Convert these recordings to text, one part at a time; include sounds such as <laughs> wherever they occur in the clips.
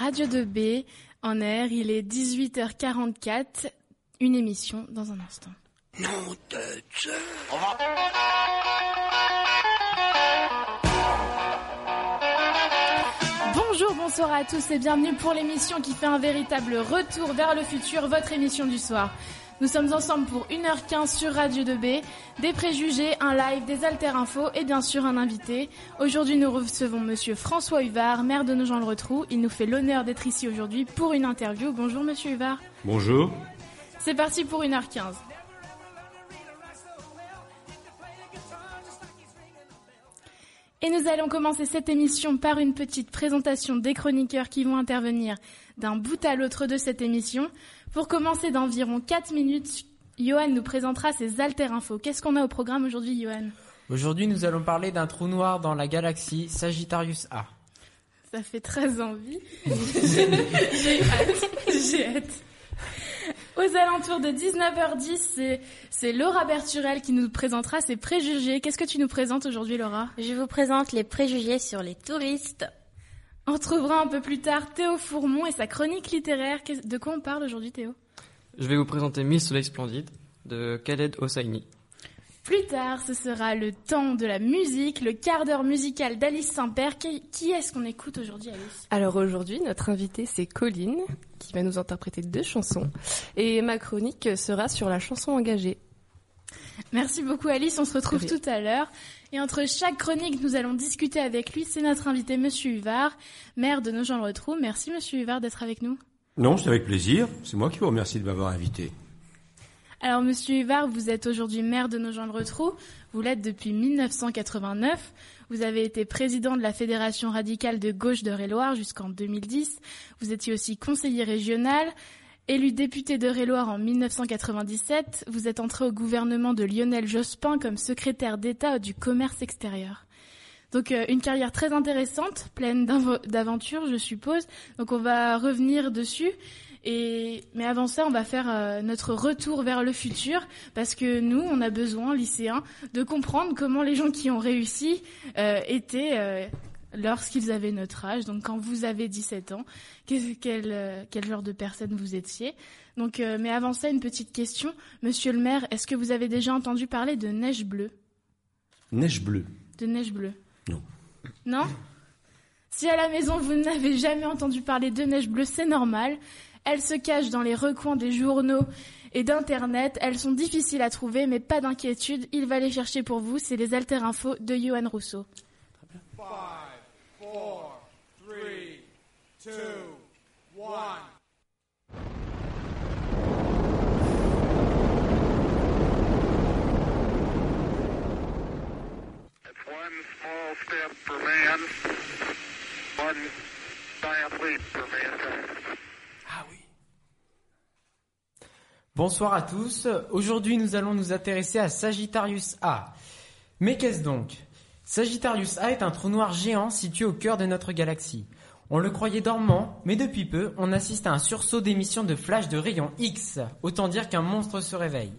Radio 2B en air. Il est 18h44. Une émission dans un instant. Non de Bonjour, bonsoir à tous et bienvenue pour l'émission qui fait un véritable retour vers le futur, votre émission du soir. Nous sommes ensemble pour 1h15 sur Radio 2B, des préjugés, un live, des alter infos et bien sûr un invité. Aujourd'hui, nous recevons monsieur François Huvard, maire de Nogent-le-Retrou. Il nous fait l'honneur d'être ici aujourd'hui pour une interview. Bonjour monsieur Huvard. Bonjour. C'est parti pour 1h15. Et nous allons commencer cette émission par une petite présentation des chroniqueurs qui vont intervenir d'un bout à l'autre de cette émission. Pour commencer d'environ 4 minutes, Johan nous présentera ses alter infos. Qu'est-ce qu'on a au programme aujourd'hui, Johan? Aujourd'hui, nous allons parler d'un trou noir dans la galaxie Sagittarius A. Ça fait très envie. <laughs> J'ai hâte. J'ai hâte. Aux alentours de 19h10, c'est Laura Berturel qui nous présentera ses préjugés. Qu'est-ce que tu nous présentes aujourd'hui, Laura? Je vous présente les préjugés sur les touristes. On retrouvera un peu plus tard Théo Fourmont et sa chronique littéraire. De quoi on parle aujourd'hui, Théo? Je vais vous présenter Mille Soleil Splendide de Khaled Hosseini. Plus tard, ce sera le temps de la musique, le quart d'heure musical d'Alice Saint-Père. Qui, est-ce qu'on écoute aujourd'hui, Alice? Alors aujourd'hui, notre invitée, c'est Colline, qui va nous interpréter deux chansons. Et ma chronique sera sur la chanson engagée. Merci beaucoup, Alice. On se retrouve tout à l'heure. Et entre chaque chronique, nous allons discuter avec lui. C'est notre invité, Monsieur Huvard, maire de Nogent-le-Retrou. Merci, Monsieur Huvard, d'être avec nous. Non, c'est avec plaisir. C'est moi qui vous remercie de m'avoir invité. Alors, Monsieur Huvard, vous êtes aujourd'hui maire de Nogent-le-Retrou. Vous l'êtes depuis 1989. Vous avez été président de la Fédération radicale de gauche de loire jusqu'en 2010. Vous étiez aussi conseiller régional. Élu député de Réloir en 1997, vous êtes entré au gouvernement de Lionel Jospin comme secrétaire d'État du commerce extérieur. Donc euh, une carrière très intéressante, pleine d'aventures, je suppose. Donc on va revenir dessus. Et mais avant ça, on va faire euh, notre retour vers le futur parce que nous, on a besoin, lycéens, de comprendre comment les gens qui ont réussi euh, étaient lorsqu'ils avaient notre âge, donc quand vous avez 17 ans, quel, euh, quel genre de personne vous étiez. Donc, euh, mais avant ça, une petite question. Monsieur le maire, est-ce que vous avez déjà entendu parler de neige bleue? Neige bleue De neige bleue? Non. Non? Si à la maison vous n'avez jamais entendu parler de neige bleue, c'est normal. Elles se cachent dans les recoins des journaux et d'Internet. Elles sont difficiles à trouver, mais pas d'inquiétude, il va les chercher pour vous. C'est les Alter Infos de Johan Rousseau. Ah oui. Bonsoir à tous. Aujourd'hui, nous allons nous intéresser à Sagittarius A. Mais qu'est-ce donc? Sagittarius A est un trou noir géant situé au cœur de notre galaxie. On le croyait dormant, mais depuis peu, on assiste à un sursaut d'émission de flash de rayons X, autant dire qu'un monstre se réveille.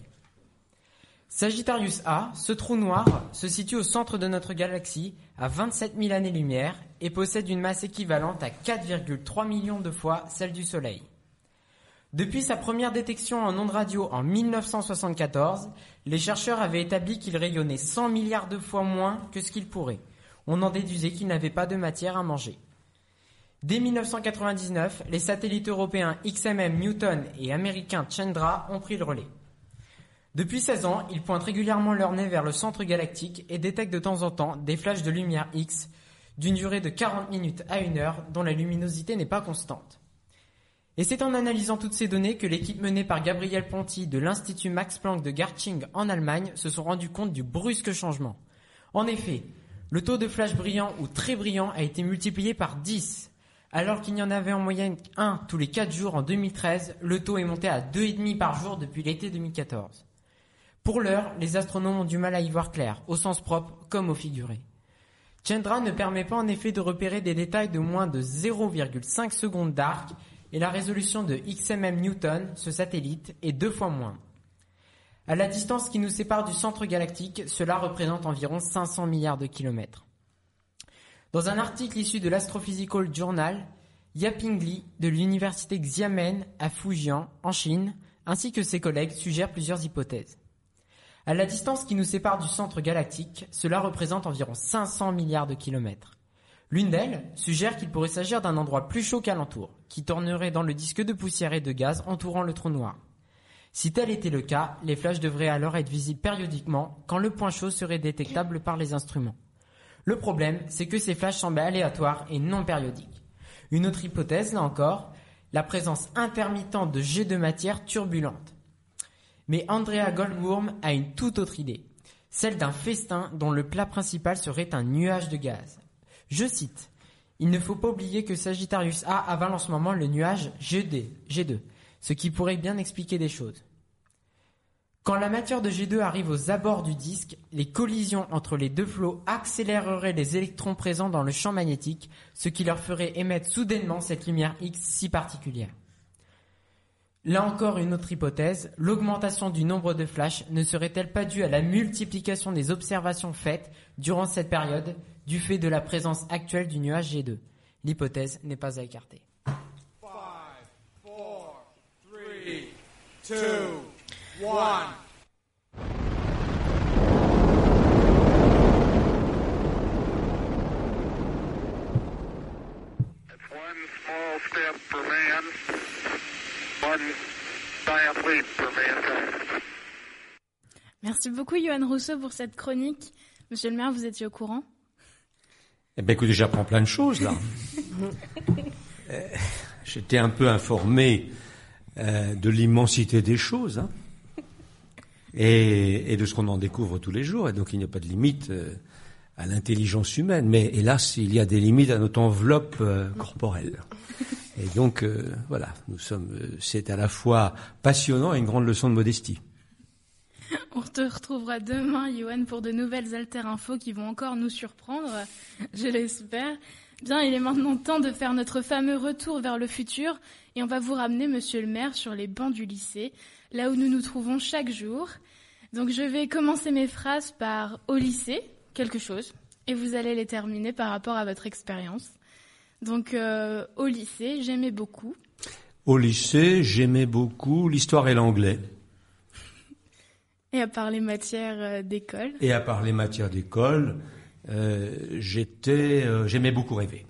Sagittarius A, ce trou noir, se situe au centre de notre galaxie, à 27 000 années-lumière, et possède une masse équivalente à 4,3 millions de fois celle du Soleil. Depuis sa première détection en ondes radio en 1974, les chercheurs avaient établi qu'il rayonnait 100 milliards de fois moins que ce qu'il pourrait. On en déduisait qu'il n'avait pas de matière à manger. Dès 1999, les satellites européens XMM Newton et américains Chandra ont pris le relais. Depuis 16 ans, ils pointent régulièrement leur nez vers le centre galactique et détectent de temps en temps des flashs de lumière X d'une durée de 40 minutes à 1 heure dont la luminosité n'est pas constante. Et c'est en analysant toutes ces données que l'équipe menée par Gabriel Ponty de l'Institut Max Planck de Garching en Allemagne se sont rendus compte du brusque changement. En effet, le taux de flash brillant ou très brillant a été multiplié par 10. Alors qu'il y en avait en moyenne un tous les 4 jours en 2013, le taux est monté à 2,5 par jour depuis l'été 2014. Pour l'heure, les astronomes ont du mal à y voir clair, au sens propre comme au figuré. Chandra ne permet pas en effet de repérer des détails de moins de 0,5 secondes d'arc et la résolution de XMM Newton, ce satellite, est deux fois moins. À la distance qui nous sépare du centre galactique, cela représente environ 500 milliards de kilomètres. Dans un article issu de l'Astrophysical Journal, Yaping Li de l'université Xiamen à Fujian, en Chine, ainsi que ses collègues suggèrent plusieurs hypothèses. À la distance qui nous sépare du centre galactique, cela représente environ 500 milliards de kilomètres. L'une d'elles suggère qu'il pourrait s'agir d'un endroit plus chaud qu'alentour, qui tournerait dans le disque de poussière et de gaz entourant le trou noir. Si tel était le cas, les flashs devraient alors être visibles périodiquement quand le point chaud serait détectable par les instruments. Le problème, c'est que ces flashs semblent aléatoires et non périodiques. Une autre hypothèse, là encore, la présence intermittente de jets de matière turbulente. Mais Andrea Goldwurm a une toute autre idée, celle d'un festin dont le plat principal serait un nuage de gaz. Je cite Il ne faut pas oublier que Sagittarius A avale en ce moment le nuage G2, G2 ce qui pourrait bien expliquer des choses. Quand la matière de G2 arrive aux abords du disque, les collisions entre les deux flots accéléreraient les électrons présents dans le champ magnétique, ce qui leur ferait émettre soudainement cette lumière X si particulière. Là encore une autre hypothèse, l'augmentation du nombre de flashs ne serait-elle pas due à la multiplication des observations faites durant cette période du fait de la présence actuelle du nuage G2 L'hypothèse n'est pas à écarter. One. Merci beaucoup, Johan Rousseau, pour cette chronique. Monsieur le maire, vous étiez au courant? Eh ben écoutez, j'apprends plein de choses là. <laughs> Euh, J'étais un peu informé euh, de l'immensité des choses hein, et, et de ce qu'on en découvre tous les jours. Et donc il n'y a pas de limite euh, à l'intelligence humaine. Mais hélas, il y a des limites à notre enveloppe corporelle. Et donc voilà, nous sommes. C'est à la fois passionnant et une grande leçon de modestie. <laughs> On te retrouvera demain, Johan, pour de nouvelles alter infos qui vont encore nous surprendre, je l'espère. Bien, il est maintenant temps de faire notre fameux retour vers le futur et on va vous ramener, monsieur le maire, sur les bancs du lycée, là où nous nous trouvons chaque jour. Donc je vais commencer mes phrases par au lycée, quelque chose, et vous allez les terminer par rapport à votre expérience. Donc euh, au lycée, j'aimais beaucoup. Au lycée, j'aimais beaucoup l'histoire et l'anglais. Et à part les matières euh, d'école. Et à part les matières d'école, euh, j'étais, euh, j'aimais beaucoup rêver.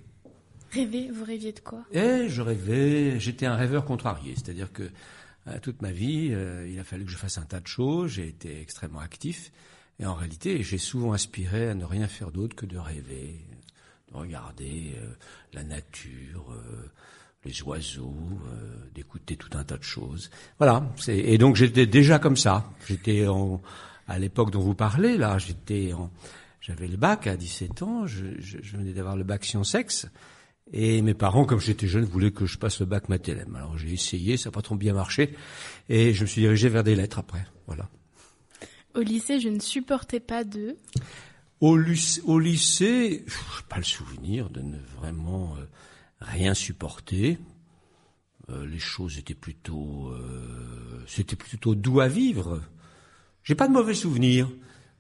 Rêver, vous rêviez de quoi? Et je rêvais, j'étais un rêveur contrarié, c'est-à-dire que euh, toute ma vie, il a fallu que je fasse un tas de choses, j'ai été extrêmement actif, et en réalité, j'ai souvent aspiré à ne rien faire d'autre que de rêver, de regarder la nature, les oiseaux, euh, d'écouter tout un tas de choses. Voilà, et donc j'étais déjà comme ça. J'étais à l'époque dont vous parlez, là, j'étais en, j'avais le bac à 17 ans, je, je, je venais d'avoir le bac sciences ex, et mes parents, comme j'étais jeune, voulaient que je passe le bac matélème. Alors j'ai essayé, ça n'a pas trop bien marché, et je me suis dirigé vers des lettres après. Voilà. Au lycée, je ne supportais pas d'eux. Au, lyc- au lycée, pas le souvenir de ne vraiment euh, rien supporter. Euh, les choses étaient plutôt, euh, c'était plutôt doux à vivre. J'ai pas de mauvais souvenirs,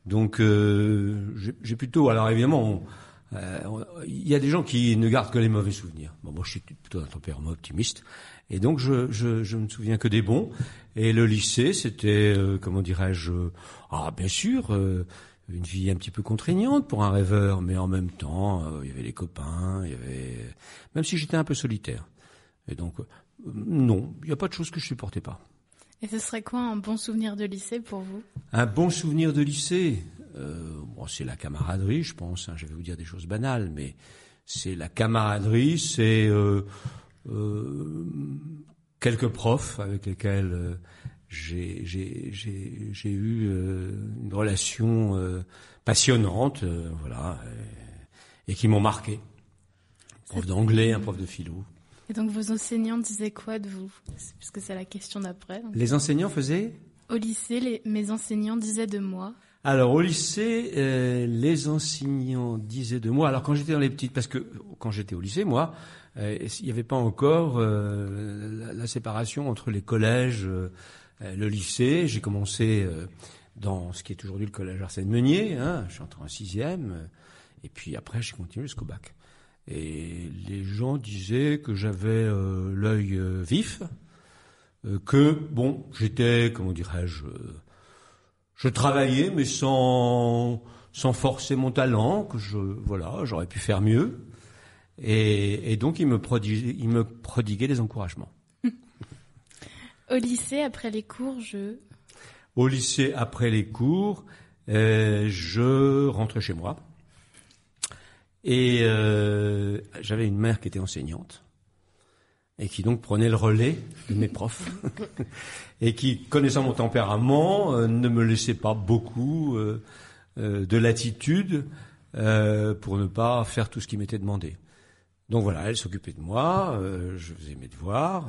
donc euh, j'ai- plutôt. Alors évidemment, il y a des gens qui ne gardent que les mauvais souvenirs. Moi, je suis plutôt d'un tempérament optimiste, et donc je, je, je me souviens que des bons. Et le lycée, c'était, comment dirais-je, ah bien sûr, une vie un petit peu contraignante pour un rêveur, mais en même temps, euh, il y avait les copains, il y avait, même si j'étais un peu solitaire. Et donc, euh, non, il n'y a pas de choses que je supportais pas. Et ce serait quoi un bon souvenir de lycée pour vous? Un bon souvenir de lycée, euh, bon, c'est la camaraderie, je pense. hein, je vais vous dire des choses banales, mais c'est la camaraderie, c'est quelques profs avec lesquels j'ai j'ai- j'ai- j'ai eu euh, une relation euh, passionnante, euh, voilà, et, et qui m'ont marqué. Un prof d'anglais, un prof de philo. Et donc vos enseignants disaient quoi de vous? C'est- Puisque c'est la question d'après. Les enseignants faisaient? Au lycée, les- mes enseignants disaient de moi. Alors au lycée, euh, les enseignants disaient de moi. Alors quand j'étais dans les petites, parce que quand j'étais au lycée, moi, euh, il n'y avait pas encore euh, la, la séparation entre les collèges, le lycée. J'ai commencé euh, dans ce qui est aujourd'hui le collège Arsène Meunier. Hein, je suis entré en sixième, euh, et puis après j'ai continué jusqu'au bac. Et les gens disaient que j'avais euh, l'œil euh, vif, euh, que bon, j'étais, comment dirais-je, euh, je travaillais mais sans sans forcer mon talent, que je voilà, j'aurais pu faire mieux. Et, donc ils me prodiguaient, ils me prodiguaient des encouragements. Au lycée, après les cours, je... Au lycée, après les cours, euh, je rentrais chez moi. Et euh, j'avais une mère qui était enseignante et qui donc prenait le relais de mes profs <laughs> et qui, connaissant mon tempérament, euh, ne me laissait pas beaucoup de latitude pour ne pas faire tout ce qui m'était demandé. Donc voilà, elle s'occupait de moi, je faisais mes devoirs,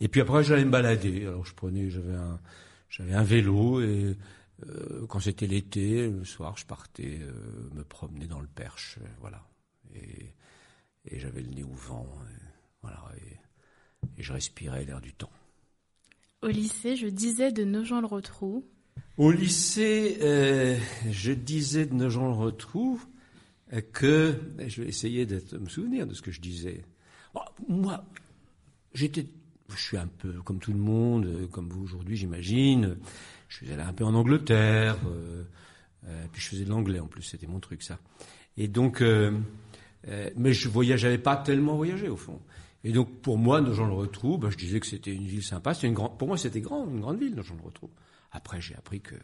et puis après j'allais me balader. Alors je prenais, j'avais un, j'avais un vélo et euh, quand c'était l'été, le soir, je partais euh, me promener dans le Perche, euh, voilà. Et, et j'avais le nez au vent, et, voilà, et, et je respirais l'air du temps. Au lycée, je disais de Nogent-le-Rotrou. Au lycée, euh, je disais de nos gens le retrouvent euh, que je vais essayer de me souvenir de ce que je disais. Bon, moi, j'étais, je suis un peu comme tout le monde, euh, comme vous aujourd'hui, j'imagine. Je suis allé un peu en Angleterre, euh, euh, puis je faisais de l'anglais en plus, c'était mon truc ça. Et donc, euh, mais je voyage, j'avais pas tellement voyagé au fond. Et donc pour moi, nos gens le retrouvent. Ben, je disais que c'était une ville sympa. C'était une grande, pour moi, c'était grand, une grande ville, nos gens le retrouvent. Après, j'ai appris que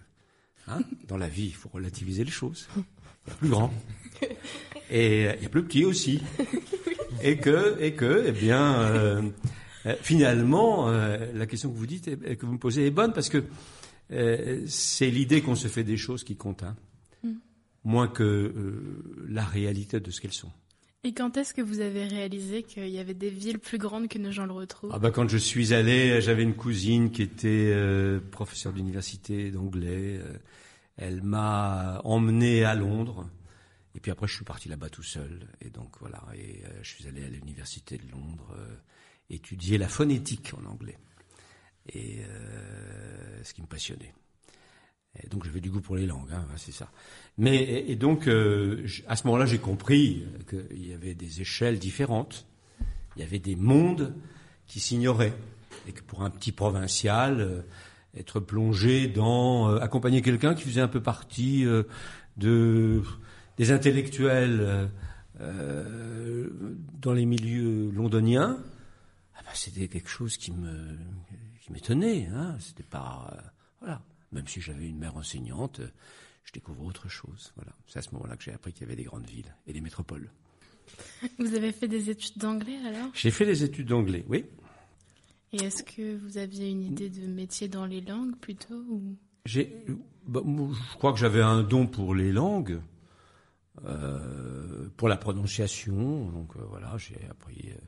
hein, dans la vie, il faut relativiser les choses. Il y a plus grand et il y a plus petit aussi. <laughs> Et que, et que, eh bien, finalement, euh, la question que vous dites, est- que vous me posez, est bonne parce que euh, c'est l'idée qu'on se fait des choses qui compte, hein, moins que euh, la réalité de ce qu'elles sont. Et quand est-ce que vous avez réalisé qu'il y avait des villes plus grandes que Nogent-le-Rotrou Ah bah quand je suis allé, j'avais une cousine qui était euh, professeure d'université d'anglais. euh, elle m'a emmené à Londres. Et puis après, je suis parti là-bas tout seul. Et donc voilà, et euh, je suis allé à l'université de Londres euh, étudier la phonétique en anglais. Et euh, ce qui me passionnait. Donc j'avais du goût pour les langues, hein, c'est ça. Mais et, donc euh, à ce moment-là, j'ai compris qu'il y avait des échelles différentes. Il y avait des mondes qui s'ignoraient et que pour un petit provincial, euh, être plongé dans accompagner quelqu'un qui faisait un peu partie de des intellectuels dans les milieux londoniens, ah ben, c'était quelque chose qui me qui m'étonnait. Hein. C'était pas euh, voilà. Même si j'avais une mère enseignante, euh, je découvre autre chose. Voilà. C'est à ce moment-là que j'ai appris qu'il y avait des grandes villes et des métropoles. Vous avez fait des études d'anglais alors? J'ai fait des études d'anglais, oui. Et est-ce que vous aviez une idée de métier dans les langues plutôt ou... J'ai, bah, je crois que j'avais un don pour les langues, euh, pour la prononciation. Donc euh, voilà, j'ai appris, euh,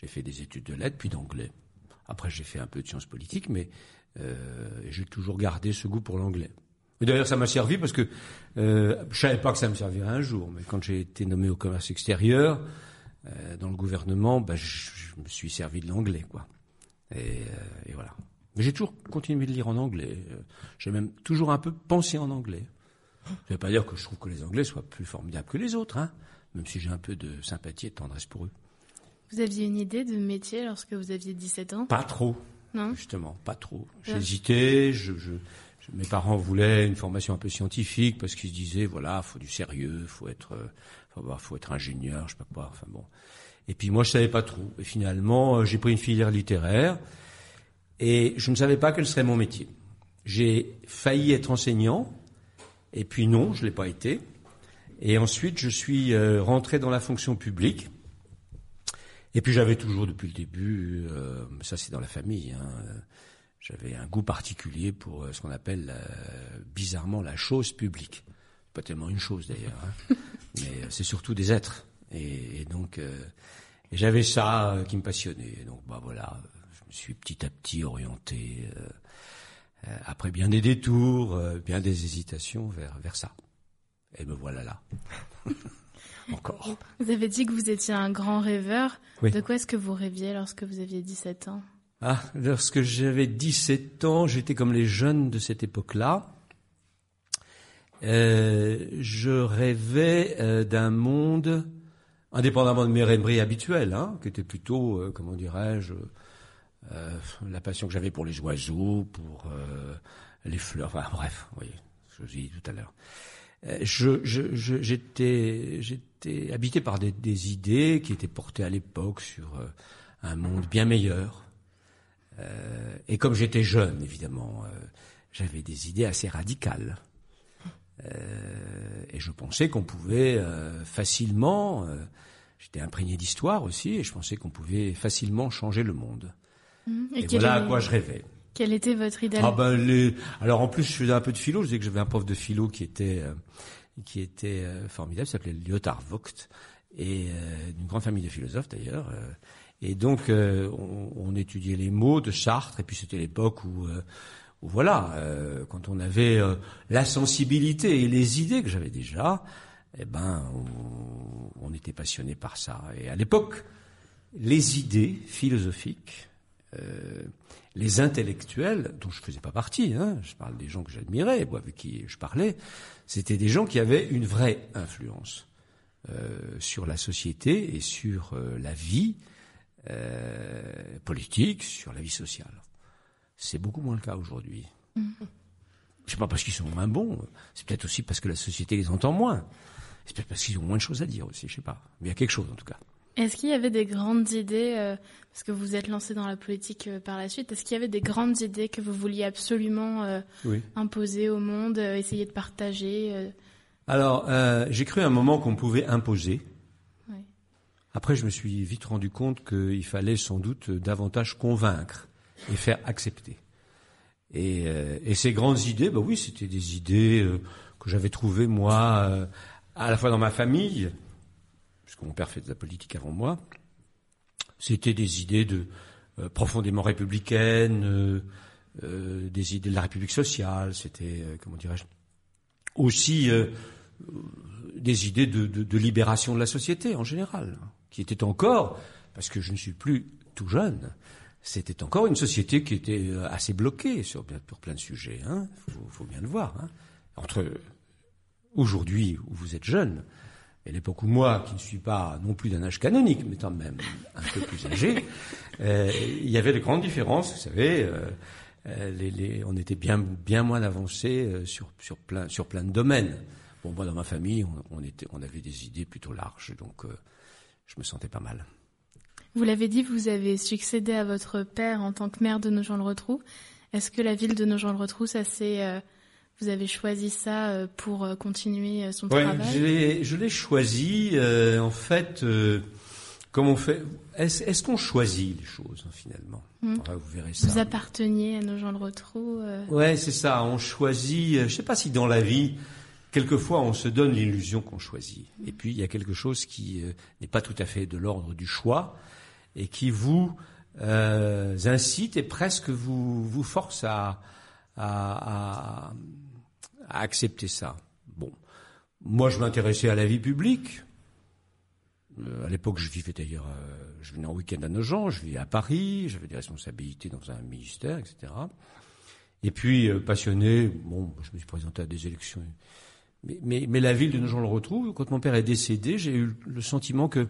j'ai fait des études de lettres puis d'anglais. Après, j'ai fait un peu de sciences politiques, mais euh, j'ai toujours gardé ce goût pour l'anglais. D'ailleurs, ça m'a servi parce que euh, je savais pas que ça me servirait un jour, mais quand j'ai été nommé au commerce extérieur euh, dans le gouvernement, bah, je, me suis servi de l'anglais, quoi. Et, euh, et voilà. Mais j'ai toujours continué de lire en anglais. J'ai même toujours un peu pensé en anglais. Ça ne veut pas dire que je trouve que les Anglais soient plus formidables que les autres, hein, même si j'ai un peu de sympathie et de tendresse pour eux. Vous aviez une idée de métier lorsque vous aviez 17 ans? Pas trop, Non? Justement, pas trop. J'hésitais, je, je, je- mes parents voulaient une formation un peu scientifique parce qu'ils se disaient, voilà, faut du sérieux, faut être, euh, faut, être ingénieur, je sais pas quoi, enfin bon. Et puis moi, je savais pas trop. Et finalement, euh, j'ai pris une filière littéraire et je ne savais pas quel serait mon métier. J'ai failli être enseignant, et puis non, je l'ai pas été. Et ensuite, je suis euh, rentré dans la fonction publique. Et puis j'avais toujours depuis le début, euh, ça c'est dans la famille, hein, euh, j'avais un goût particulier pour euh, ce qu'on appelle euh, bizarrement la chose publique. Pas tellement une chose d'ailleurs, hein, <laughs> mais c'est surtout des êtres. Et, et donc euh, j'avais ça qui me passionnait. Et donc bah voilà, je me suis petit à petit orienté, après bien des détours, bien des hésitations vers vers ça. Et me voilà là. <laughs> Encore. Vous avez dit que vous étiez un grand rêveur. Oui. De quoi est-ce que vous rêviez lorsque vous aviez 17 ans? Ah, lorsque j'avais 17 ans, j'étais comme les jeunes de cette époque-là. Euh, je rêvais euh, d'un monde indépendamment de mes rêveries habituelles, hein, qui étaient plutôt, euh, comment dirais-je, la passion que j'avais pour les oiseaux, pour les fleurs, enfin bref, vous voyez, je vous ai dit tout à l'heure. Euh, je, j'étais, j'étais habité par des, des idées qui étaient portées à l'époque sur euh, un monde bien meilleur. Euh, et comme j'étais jeune, évidemment, euh, j'avais des idées assez radicales. Euh, et je pensais qu'on pouvait facilement, j'étais imprégné d'histoire aussi, et je pensais qu'on pouvait facilement changer le monde. Mhm. Et, voilà à quoi je rêvais. Quel était votre idéal Ah ben. Alors en plus, je faisais un peu de philo. Je disais que j'avais un prof de philo qui était euh, euh, formidable, il s'appelait Lyotard Vogt, et euh, d'une grande famille de philosophes d'ailleurs. et donc on, étudiait les mots de Sartre, et puis c'était l'époque où, voilà, quand on avait la sensibilité et les idées que j'avais déjà, eh ben on, était passionné par ça. Et à l'époque, les idées philosophiques les intellectuels, dont je faisais pas partie, hein, je parle des gens que j'admirais, avec qui je parlais, c'était des gens qui avaient une vraie influence euh, sur la société et sur euh, la vie euh, politique, sur la vie sociale. C'est beaucoup moins le cas aujourd'hui. C'est pas parce qu'ils sont moins bons, c'est peut-être aussi parce que la société les entend moins. C'est peut-être parce qu'ils ont moins de choses à dire aussi, je sais pas. Mais il y a quelque chose en tout cas. Est-ce qu'il y avait des grandes idées, euh, parce que vous êtes lancé dans la politique euh, par la suite, est-ce qu'il y avait des grandes idées que vous vouliez absolument euh, Oui. imposer au monde, essayer de partager Alors, j'ai cru un moment qu'on pouvait imposer. Oui. Après, je me suis vite rendu compte qu'il fallait sans doute davantage convaincre et faire accepter. Et, et ces grandes idées, bah oui, c'était des idées que j'avais trouvées moi, à la fois dans ma famille, mon père fait de la politique avant moi. C'était des idées de euh, profondément républicaines, euh, euh, des idées de la République sociale. C'était, comment dirais-je, aussi des idées de, libération de la société en général, qui étaient encore, parce que je ne suis plus tout jeune, c'était encore une société qui était assez bloquée sur, pour plein de sujets. Il hein, faut, faut bien le voir. Hein. Entre aujourd'hui où vous êtes jeune et l'époque où moi, qui ne suis pas non plus d'un âge canonique, mais quand même un peu plus âgé, <laughs> euh, il y avait de grandes différences. Vous savez, euh, euh, les, les- on était bien bien moins avancé euh, sur sur plein sur plein de domaines. Bon, moi dans ma famille, on, on était on avait des idées plutôt larges, donc euh, je me sentais pas mal. Vous l'avez dit, vous avez succédé à votre père en tant que maire de Nogent-le-Rotrou. Est-ce que la ville de Nogent-le-Rotrou, ça c'est, euh, vous avez choisi ça euh, pour euh, continuer euh, son Ouais, travail je l'ai choisi. euh, en fait, euh, comme on fait, est-ce, qu'on choisit les choses hein, finalement? Mm. Ouais, Vous verrez ça. Vous apparteniez à Nogent-le-Rotrou euh, Ouais, c'est ça. On choisit. Je sais pas si dans la vie, quelquefois, on se donne l'illusion qu'on choisit. Et puis, il y a quelque chose qui n'est pas tout à fait de l'ordre du choix et qui vous incite et presque vous vous force à à, à- à accepter ça. Bon, moi, je m'intéressais à la vie publique. Euh, à l'époque, je vivais d'ailleurs, euh, je venais en week-end à Nogent, je vivais à Paris, j'avais des responsabilités dans un ministère, etc. Et puis, euh, passionné, bon, je me suis présenté à des élections. Mais, la ville de Nogent-le-Rotrou, quand mon père est décédé, j'ai eu le sentiment que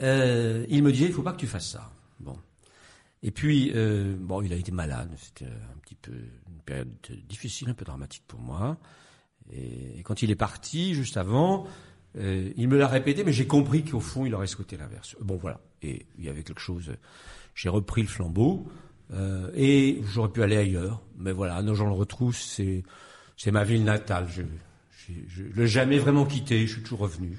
euh, il me disait, il faut pas que tu fasses ça. Bon. Et puis, bon, il a été malade. C'était un petit peu période difficile, un peu dramatique pour moi. Et, quand il est parti, juste avant, euh, il me l'a répété, mais j'ai compris qu'au fond, il aurait souhaité l'inverse. Bon, voilà. Et il y avait quelque chose. J'ai repris le flambeau euh, et j'aurais pu aller ailleurs. Mais voilà, Nogent-le-Rotrou, c'est c'est ma ville natale. Je, je, je l'ai jamais vraiment quitté. Je suis toujours revenu.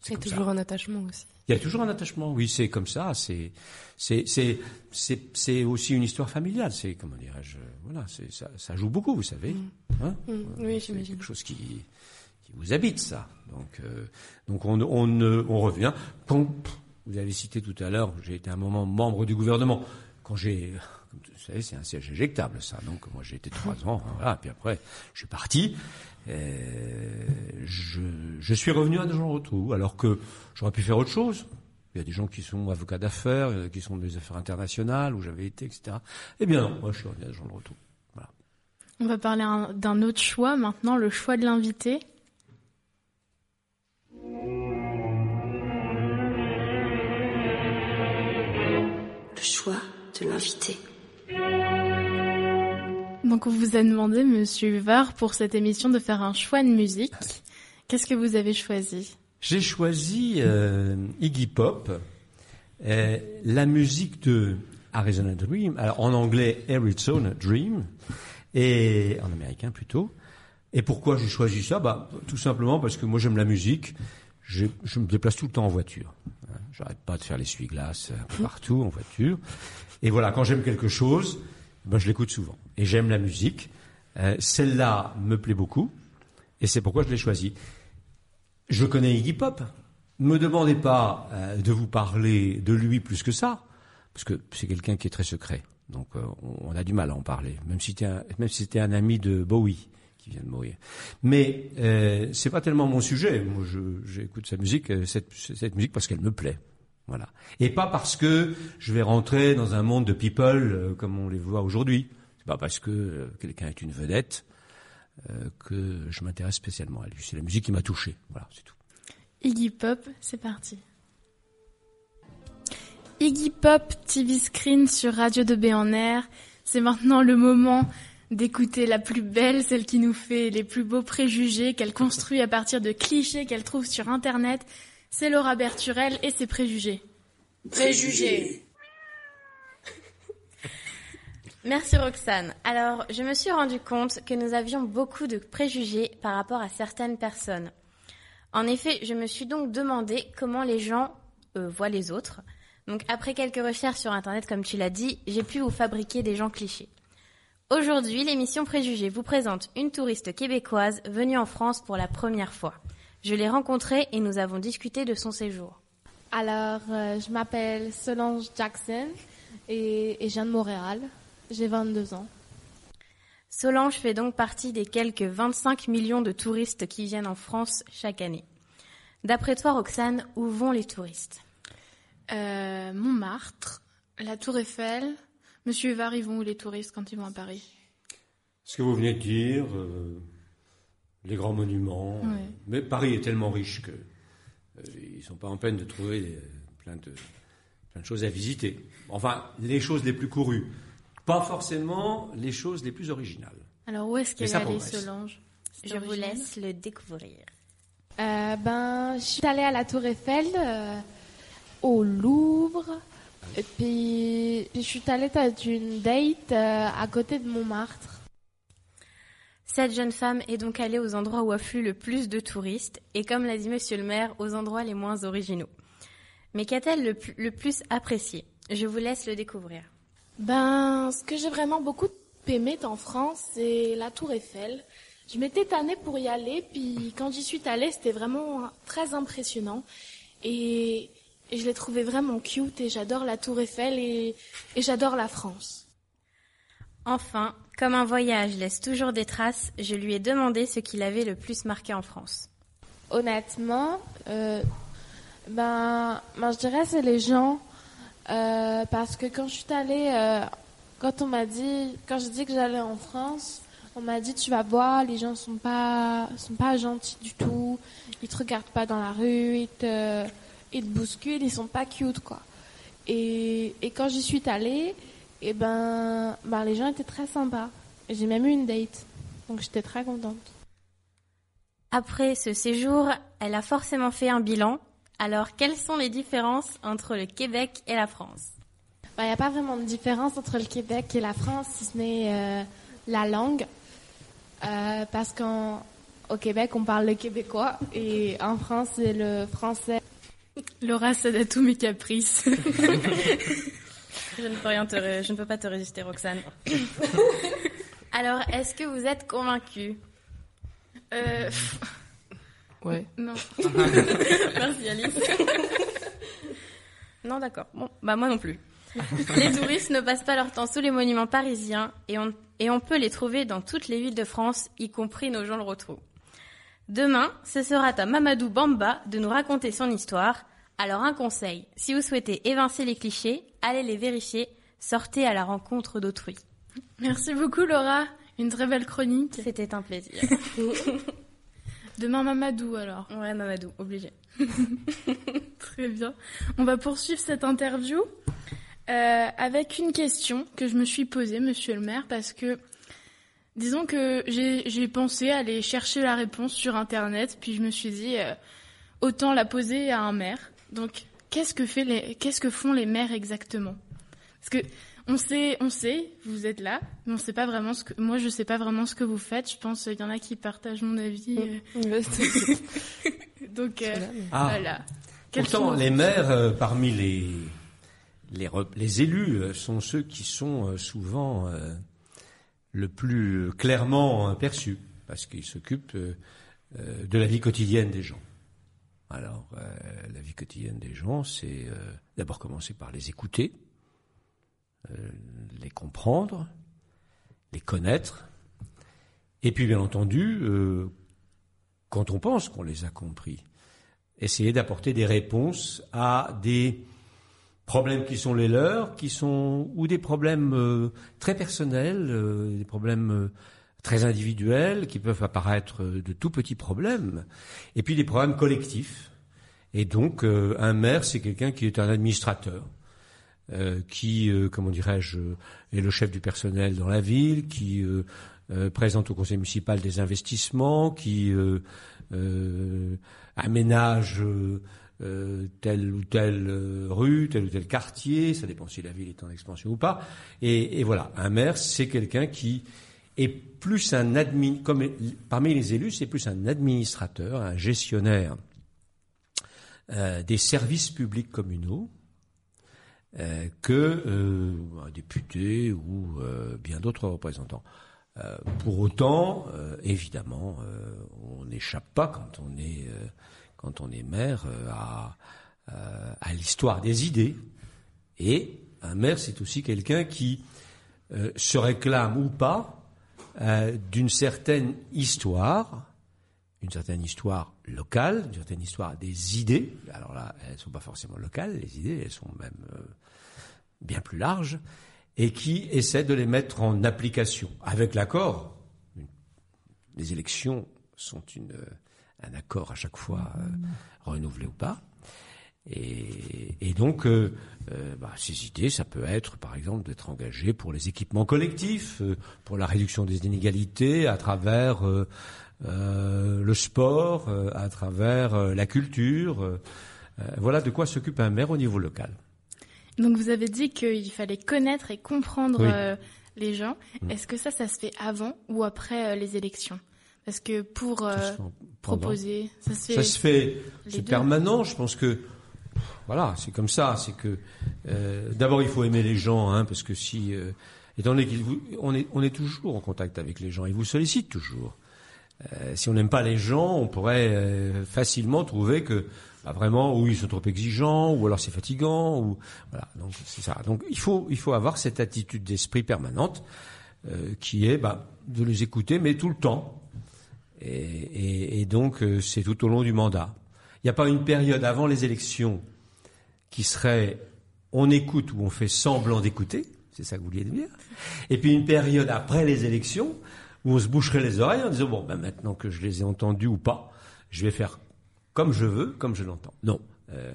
C'est C'est comme ça. toujours un attachement aussi. Il y a toujours un attachement, oui, c'est comme ça. C'est, c'est, c'est, c'est, c'est aussi une histoire familiale. C'est comment dirais-je, voilà, c'est ça, ça joue beaucoup, vous savez. Hein Mm, oui, c'est j'imagine. quelque chose qui, qui vous habite, ça. Donc, euh, donc on, on, on revient. Quand, vous avez cité tout à l'heure, j'ai été un moment membre du gouvernement. Quand j'ai, vous savez, c'est un siège éjectable, ça. Donc, moi, j'ai été trois ans, hein, voilà, puis après, je suis parti. Euh, je, suis revenu à des gens retour, alors que j'aurais pu faire autre chose. Il y a des gens qui sont avocats d'affaires, euh, qui sont des affaires internationales, où j'avais été, etc. Eh bien non, moi, je suis revenu à des gens de retour. On va parler d'un autre choix maintenant, le choix de l'invité. Le choix de l'invité. Donc on vous a demandé, Monsieur Huvar, pour cette émission de faire un choix de musique. Qu'est-ce que vous avez choisi? J'ai choisi euh, Iggy Pop, euh, la musique de Arizona Dream, alors en anglais Arizona Dream, et en américain plutôt. Et pourquoi j'ai choisi ça? Bah, Tout simplement parce que moi j'aime la musique, je, me déplace tout le temps en voiture. J'arrête pas de faire l'essuie-glace un peu partout en voiture. Et voilà, quand j'aime quelque chose, ben, je l'écoute souvent. Et j'aime la musique. Euh, Celle-là me plaît beaucoup. Et c'est pourquoi je l'ai choisie. Je connais Iggy Pop. Ne me demandez pas euh, de vous parler de lui plus que ça, parce que c'est quelqu'un qui est très secret. Donc euh, on, a du mal à en parler, même si c'était un, ami de Bowie qui vient de mourir. Mais euh, c'est pas tellement mon sujet. Moi, j'écoute sa musique, cette musique parce qu'elle me plaît. Voilà. Et pas parce que je vais rentrer dans un monde de people euh, comme on les voit aujourd'hui. C'est pas parce que euh, quelqu'un est une vedette euh, que je m'intéresse spécialement à lui. C'est la musique qui m'a touché. Voilà, c'est tout. Iggy Pop, c'est parti. Iggy Pop TV Screen sur Radio 2B en air. C'est maintenant le moment d'écouter la plus belle, celle qui nous fait les plus beaux préjugés, qu'elle construit à partir de clichés qu'elle trouve sur Internet. C'est Laura Berturel et ses préjugés. Préjugés. <laughs> Merci Roxane. Alors, je me suis rendu compte que nous avions beaucoup de préjugés par rapport à certaines personnes. En effet, je me suis donc demandé comment les gens euh, voient les autres. Donc, après quelques recherches sur Internet, comme tu l'as dit, j'ai pu vous fabriquer des gens clichés. Aujourd'hui, l'émission Préjugés vous présente une touriste québécoise venue en France pour la première fois. Je l'ai rencontrée et nous avons discuté de son séjour. Alors, euh, je m'appelle Solange Jackson et, et je viens de Montréal. J'ai 22 ans. Solange fait donc partie des quelques 25 millions de touristes qui viennent en France chaque année. D'après toi, Roxane, où vont les touristes? Euh, Montmartre, la Tour Eiffel. Monsieur Huvar, ils vont où les touristes quand ils vont à Paris? Ce que vous venez de dire, euh, les grands monuments. Ouais. euh, mais Paris est tellement riche que euh, ils sont pas en peine de trouver des- plein de plein de choses à visiter. Enfin, les choses les plus courues, pas forcément les choses les plus originales. Alors où est-ce qu'elle est allée. Solange Je vous laisse le découvrir. Euh, ben, je suis allée à la Tour Eiffel, euh, au Louvre, et puis, puis je suis allée à une date euh, à côté de Montmartre. Cette jeune femme est donc allée aux endroits où affluent le plus de touristes et, comme l'a dit monsieur le maire, aux endroits les moins originaux. Mais qu'a-t-elle le, pl- le plus apprécié? Je vous laisse le découvrir. Ben, ce que j'ai vraiment beaucoup aimé en France, c'est la Tour Eiffel. Je m'étais tannée pour y aller, puis quand j'y suis allée, c'était vraiment très impressionnant. Et, je l'ai trouvé vraiment cute, et j'adore la Tour Eiffel, et j'adore la France. Enfin, comme un voyage laisse toujours des traces, je lui ai demandé ce qui l'avait le plus marqué en France. Honnêtement, euh, ben, ben, je dirais c'est les gens, euh, parce que quand je suis allée, euh, quand on m'a dit, quand je dis que j'allais en France, on m'a dit tu vas voir, les gens sont pas, sont pas gentils du tout, ils te regardent pas dans la rue, ils te, ils te bousculent, ils sont pas cute quoi. Et, et quand j'y suis allée, et ben, ben les gens étaient très sympas. J'ai même eu une date, donc j'étais très contente. Après ce séjour, elle a forcément fait un bilan. Alors, quelles sont les différences entre le Québec et la France? Il n'y a pas vraiment de différence entre le Québec et la France, si ce n'est euh, la langue. Euh, parce qu'au Québec, on parle le québécois et en France, c'est le français. Laura cède à tous mes caprices. <laughs> Je ne peux rien te, ré- je ne peux pas te résister, Roxane. <coughs> Alors, est-ce que vous êtes convaincue Euh, <laughs> Ouais. non. <laughs> Merci Alice. non, d'accord. Bon, bah moi non plus. <laughs> Les touristes ne passent pas leur temps sous les monuments parisiens et on, et on peut les trouver dans toutes les villes de France, y compris nos gens le retrouvent. Demain, ce sera à Mamadou Bamba de nous raconter son histoire. Alors un conseil, si vous souhaitez évincer les clichés, allez les vérifier, sortez à la rencontre d'autrui. Merci beaucoup Laura. Une très belle chronique. C'était un plaisir. <laughs> Demain Mamadou alors. ouais, Mamadou, obligé. <laughs> Très bien. On va poursuivre cette interview. Euh, avec une question que je me suis posée, monsieur le maire, parce que disons que j'ai pensé aller chercher la réponse sur Internet, puis je me suis dit euh, autant la poser à un maire. Donc, qu'est-ce que fait les, qu'est-ce que font les maires exactement? Parce que on sait, on sait, vous êtes là, mais on sait pas vraiment ce que, moi je sais pas vraiment ce que vous faites. Je pense qu'il y en a qui partagent mon avis. euh, c'est- <laughs> donc euh, Ah. voilà. Quels Pourtant, sont- les maires, euh, parmi les, les, élus, euh, sont ceux qui sont euh, souvent euh, le plus clairement euh, perçus, parce qu'ils s'occupent euh, euh, de la vie quotidienne des gens. Alors, euh, la vie quotidienne des gens, c'est euh, d'abord commencer par les écouter, euh, les comprendre, les connaître, et puis bien entendu, quand on pense qu'on les a compris, essayer d'apporter des réponses à des problèmes qui sont les leurs, qui sont ou des problèmes très personnels, des problèmes très individuels, qui peuvent apparaître euh, de tout petits problèmes, et puis des problèmes collectifs. Et donc, euh, un maire, c'est quelqu'un qui est un administrateur, euh, qui, comment dirais-je, est le chef du personnel dans la ville, qui présente au conseil municipal des investissements, qui aménage telle ou telle rue, tel ou tel quartier, ça dépend si la ville est en expansion ou pas. Et voilà, un maire, c'est quelqu'un qui est plus un comme parmi les élus, c'est plus un administrateur, un gestionnaire euh, des services publics communaux euh, que euh, un député ou euh, bien d'autres représentants. Pour autant, évidemment, on n'échappe pas quand on est quand on est maire à, à l'histoire des idées. Et un maire, c'est aussi quelqu'un qui se réclame ou pas euh, d'une certaine histoire, une certaine histoire locale, une certaine histoire des idées. Alors là, elles ne sont pas forcément locales, les idées, elles sont même euh, bien plus larges, et qui essaie de les mettre en application avec l'accord. Les élections sont euh, un accord à chaque fois renouvelé ou pas. Et, et donc, euh, euh, bah, ces idées, ça peut être, par exemple, d'être engagé pour les équipements collectifs, euh, pour la réduction des inégalités à travers le sport, à travers la culture. voilà de quoi s'occupe un maire au niveau local. Donc vous avez dit qu'il fallait connaître et comprendre Oui. euh, les gens. Est-ce que ça, ça se fait avant ou après euh, les élections? Parce que pour euh, Ça proposer, ça se fait. Ça se fait, c'est permanent. Je pense que voilà, c'est comme ça. C'est que euh, d'abord il faut aimer les gens, hein, parce que si, euh, étant donné qu'on est, on est toujours en contact avec les gens, ils vous sollicitent toujours. Euh, si on n'aime pas les gens, on pourrait facilement trouver que bah, vraiment, ou ils sont trop exigeants, ou alors c'est fatigant, ou voilà. Donc c'est ça. Donc il faut, il faut avoir cette attitude d'esprit permanente qui est bah, de les écouter, mais tout le temps. Et, donc, c'est tout au long du mandat. Il n'y a pas une période avant les élections qui serait on écoute ou on fait semblant d'écouter, c'est ça que vous vouliez dire, et puis une période après les élections où on se boucherait les oreilles en disant bon, ben maintenant que je les ai entendus ou pas, je vais faire comme je veux, comme je l'entends. Non. Euh,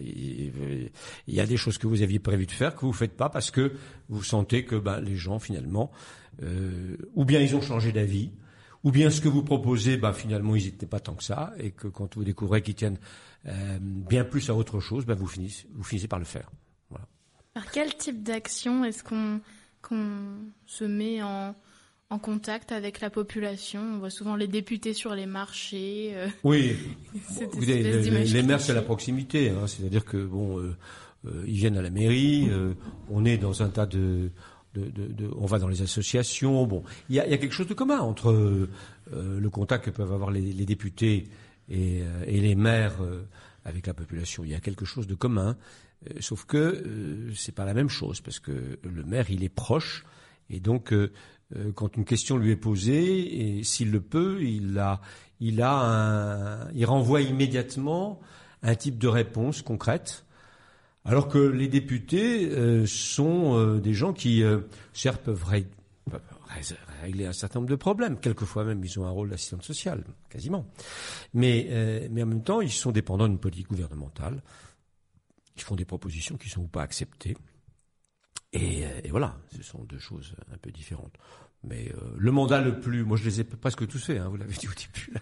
Il y a des choses que vous aviez prévu de faire que vous faites pas parce que vous sentez que ben, les gens finalement, euh, ou bien ils ont changé d'avis, ou bien ce que vous proposez, ben, finalement ils n'étaient pas tant que ça, et que quand vous découvrez qu'ils tiennent euh, bien plus à autre chose, ben, vous, finissez, vous finissez par le faire. Voilà. Par quel type d'action est-ce qu'on se met en, en contact avec la population? On voit souvent les députés sur les marchés. euh, Oui, <laughs> Écoutez, espèce les, les maires, c'est la proximité. Hein, C'est-à-dire que bon, euh, euh, ils viennent à la mairie, on est dans un tas de, on va dans les associations. Bon, il y a, quelque chose de commun entre euh, le contact que peuvent avoir les, députés et, euh, et les maires euh, avec la population. Il y a quelque chose de commun, sauf que c'est pas la même chose parce que le maire, il est proche et donc. quand une question lui est posée, et s'il le peut, il a un, il renvoie immédiatement un type de réponse concrète. Alors que les députés euh, sont euh, des gens qui, euh, certes, peuvent ré- peuvent ré- régler un certain nombre de problèmes. Quelquefois même, ils ont un rôle d'assistante sociale, quasiment. Mais, euh, mais en même temps, ils sont dépendants d'une politique gouvernementale. Ils font des propositions qui sont ou pas acceptées. Et voilà, ce sont deux choses un peu différentes. Mais euh, le mandat le plus, moi je les ai presque tous faits, hein, vous l'avez dit au début. Là.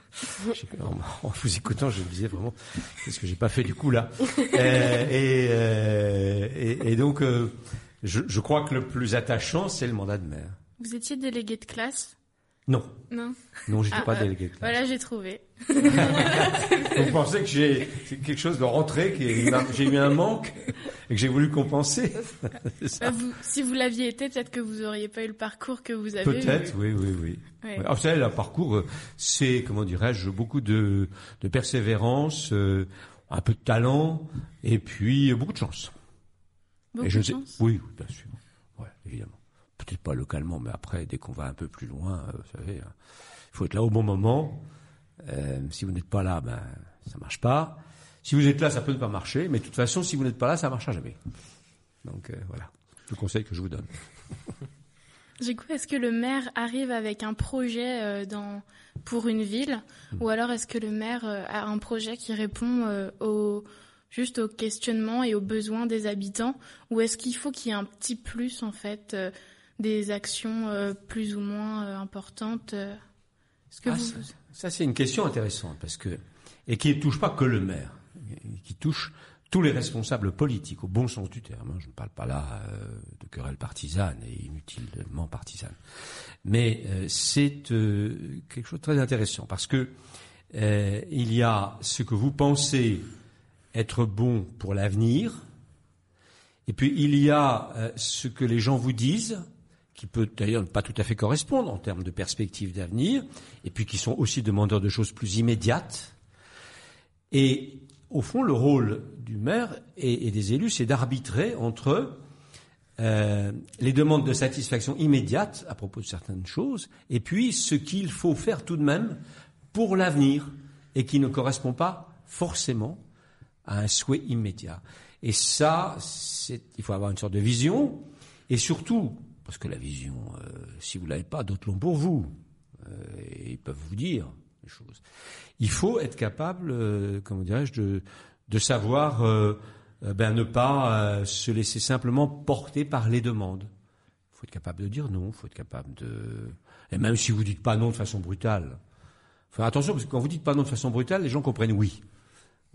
<laughs> En, en vous écoutant, je me disais vraiment, qu'est-ce que j'ai pas fait du coup là <laughs> Euh, et, euh, et, et donc, euh, je, je crois que le plus attachant, c'est le mandat de maire. Vous étiez délégué de classe? Non, Non non, j'étais Ah, pas euh, délégué. de classe. Voilà, j'ai trouvé. <laughs> Vous pensez que j'ai quelque chose de rentré, que j'ai eu un manque et que j'ai voulu compenser Bah, vous- si vous l'aviez été, peut-être que vous auriez pas eu le parcours que vous avez eu. Peut-être, oui, oui, oui. Ouais. Ouais. Ah, vous savez, le parcours, euh, c'est, comment dirais-je, beaucoup de, de persévérance, euh, un peu de talent, et puis euh, beaucoup de chance. Beaucoup et je de sais- chance. Oui, oui, bien sûr. Ouais, évidemment. Peut-être pas localement, mais après, dès qu'on va un peu plus loin, euh, vous savez, il faut être là au bon moment. Euh, si vous n'êtes pas là, ben, ça marche pas. Si vous êtes là, ça peut ne pas marcher, mais de toute façon, si vous n'êtes pas là, ça marchera jamais. Donc euh, voilà, le conseil que je vous donne. Du coup, est-ce que le maire arrive avec un projet euh, dans, pour une ville? Hmm. ou alors est-ce que le maire a un projet qui répond au, juste aux questionnements et aux besoins des habitants? Ou est-ce qu'il faut qu'il y ait un petit plus en fait des actions euh, plus ou moins euh, importantes euh, Est-ce que Ah, vous... ça, ça, c'est une question intéressante parce que et qui ne touche pas que le maire, qui touche tous les responsables politiques au bon sens du terme. hein. Je ne parle pas là euh, de querelles partisanes et inutilement partisanes, mais euh, c'est euh, quelque chose de très intéressant parce que euh, il y a ce que vous pensez être bon pour l'avenir, et puis il y a euh, ce que les gens vous disent qui peut d'ailleurs ne pas tout à fait correspondre en termes de perspectives d'avenir, et puis qui sont aussi demandeurs de choses plus immédiates. Et au fond, le rôle du maire et, des élus, c'est d'arbitrer entre euh, les demandes de satisfaction immédiate à propos de certaines choses, et puis ce qu'il faut faire tout de même pour l'avenir, et qui ne correspond pas forcément à un souhait immédiat. Et ça, il faut avoir une sorte de vision, et surtout, parce que la vision, euh, si vous l'avez pas, d'autres l'ont pour vous, euh, et ils peuvent vous dire les choses. Il faut être capable, euh, comment dirais-je, de, savoir euh, ben, ne pas se laisser simplement porter par les demandes. Il faut être capable de dire non, il faut être capable de... Et même si vous dites pas non de façon brutale, faut attention, parce que quand vous dites pas non de façon brutale, les gens comprennent oui.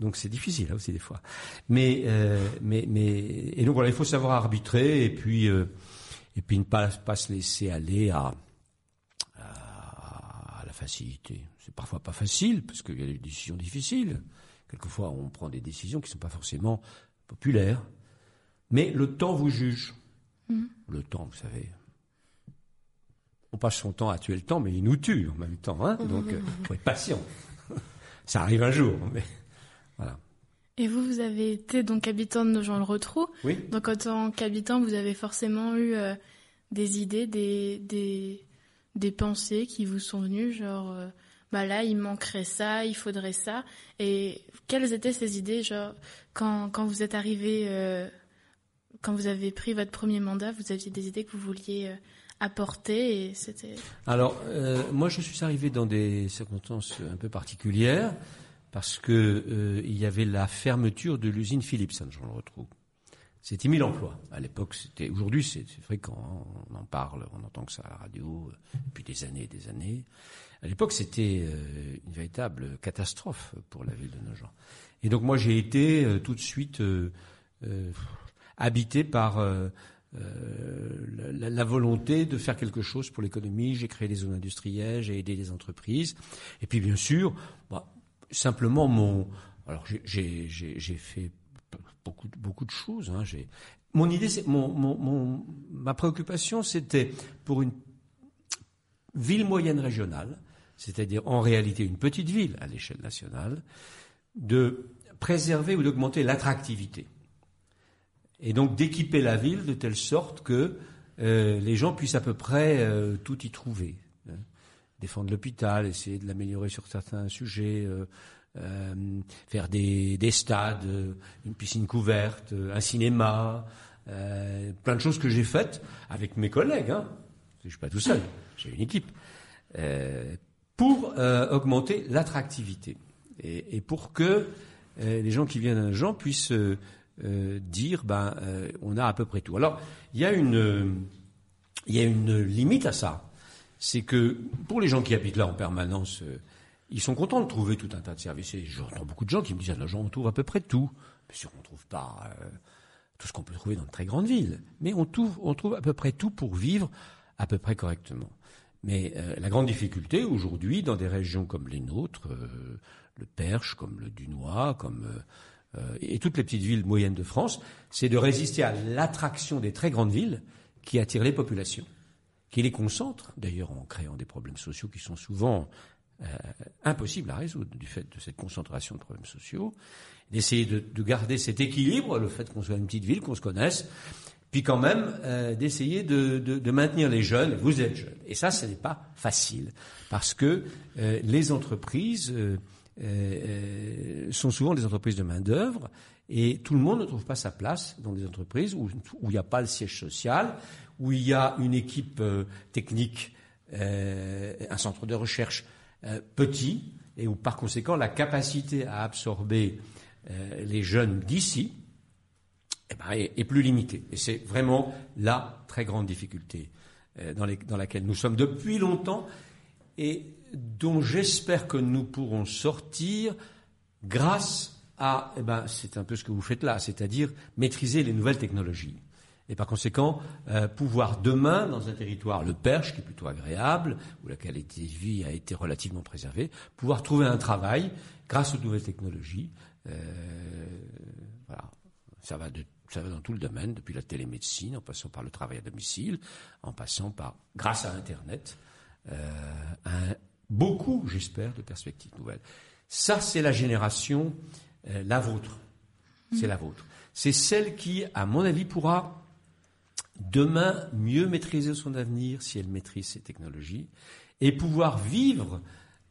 Donc c'est difficile là aussi des fois. Mais, mais, mais et donc voilà, il faut savoir arbitrer et puis et puis ne pas, pas se laisser aller à, à, à la facilité. C'est parfois pas facile parce qu'il y a des décisions difficiles. Quelquefois, on prend des décisions qui ne sont pas forcément populaires. Mais le temps vous juge. Le temps, vous savez. On passe son temps à tuer le temps, mais il nous tue en même temps. Hein Donc, il faut être patient. <laughs> Ça arrive un jour, mais. Et vous, vous avez été donc habitant de Nogent-le-Rotrou. Oui. Donc en tant qu'habitant, vous avez forcément eu euh, des idées, des, des, des pensées qui vous sont venues, genre, euh, bah là, il manquerait ça, il faudrait ça. Et quelles étaient ces idées, genre, quand, quand vous êtes arrivé, euh, quand vous avez pris votre premier mandat, vous aviez des idées que vous vouliez euh, apporter et c'était... Alors, moi, je suis arrivé dans des circonstances un peu particulières parce que euh, il y avait la fermeture de l'usine Philips, je le retrouve. C'était 1000 emplois. À l'époque, c'était. Aujourd'hui, c'est fréquent. hein. On en parle, on entend que ça à la radio euh, depuis des années et des années. À l'époque, c'était euh, une véritable catastrophe pour la ville de Nogent. Et donc, moi, j'ai été euh, tout de suite euh, euh, habité par euh, la, la volonté de faire quelque chose pour l'économie. J'ai créé des zones industrielles, j'ai aidé les entreprises. Et puis, bien sûr, bah, simplement mon. Alors, j'ai- fait beaucoup, beaucoup de choses. Hein. Mon idée, c'est mon, mon, mon- ma préoccupation, c'était pour une ville moyenne régionale, c'est-à-dire en réalité une petite ville à l'échelle nationale, de préserver ou d'augmenter l'attractivité. Et donc d'équiper la ville de telle sorte que euh, les gens puissent à peu près euh, tout y trouver. Défendre l'hôpital, essayer de l'améliorer sur certains sujets, euh, euh, faire des, des stades, euh, une piscine couverte, un cinéma, plein de choses que j'ai faites avec mes collègues. Hein. Je suis pas tout seul, j'ai une équipe. Pour augmenter l'attractivité et, et pour que les gens qui viennent à Jean puissent dire ben on a à peu près tout. Alors il y il y a une limite à ça, c'est que pour les gens qui habitent là en permanence, euh, ils sont contents de trouver tout un tas de services. Et j'entends beaucoup de gens qui me disent ah, on trouve à peu près tout. Bien sûr, on trouve pas euh, tout ce qu'on peut trouver dans de très grandes villes, mais on trouve on trouve à peu près tout pour vivre à peu près correctement. Mais euh, la grande difficulté aujourd'hui, dans des régions comme les nôtres, le Perche, comme le Dunois, comme et toutes les petites villes moyennes de France, c'est de résister à l'attraction des très grandes villes qui attirent les populations, qui les concentrent, d'ailleurs en créant des problèmes sociaux qui sont souvent euh, impossibles à résoudre du fait de cette concentration de problèmes sociaux, d'essayer de, de garder cet équilibre, le fait qu'on soit une petite ville, qu'on se connaisse, puis quand même euh, d'essayer de, de, maintenir les jeunes. Vous êtes jeunes, et ça, ce n'est pas facile parce que euh, les entreprises euh, sont souvent des entreprises de main d'œuvre et tout le monde ne trouve pas sa place dans des entreprises où il n'y a pas le siège social, où il y a une équipe euh, technique, euh, un centre de recherche euh, petit et où par conséquent la capacité à absorber les jeunes d'ici eh ben, est, plus limitée. Et c'est vraiment la très grande difficulté dans, dans laquelle nous sommes depuis longtemps et dont j'espère que nous pourrons sortir grâce à, eh ben, c'est un peu ce que vous faites là, c'est-à-dire maîtriser les nouvelles technologies. Et par conséquent, euh, pouvoir demain, dans un territoire, le Perche, qui est plutôt agréable, où la qualité de vie a été relativement préservée, pouvoir trouver un travail grâce aux nouvelles technologies. Euh. Ça va, dans tout le domaine, depuis la télémédecine, en passant par le travail à domicile, en passant par, grâce à Internet, euh, beaucoup, j'espère, de perspectives nouvelles. Ça, c'est la génération, euh, la vôtre. C'est la vôtre. C'est celle qui, à mon avis, pourra demain mieux maîtriser son avenir si elle maîtrise ces technologies et pouvoir vivre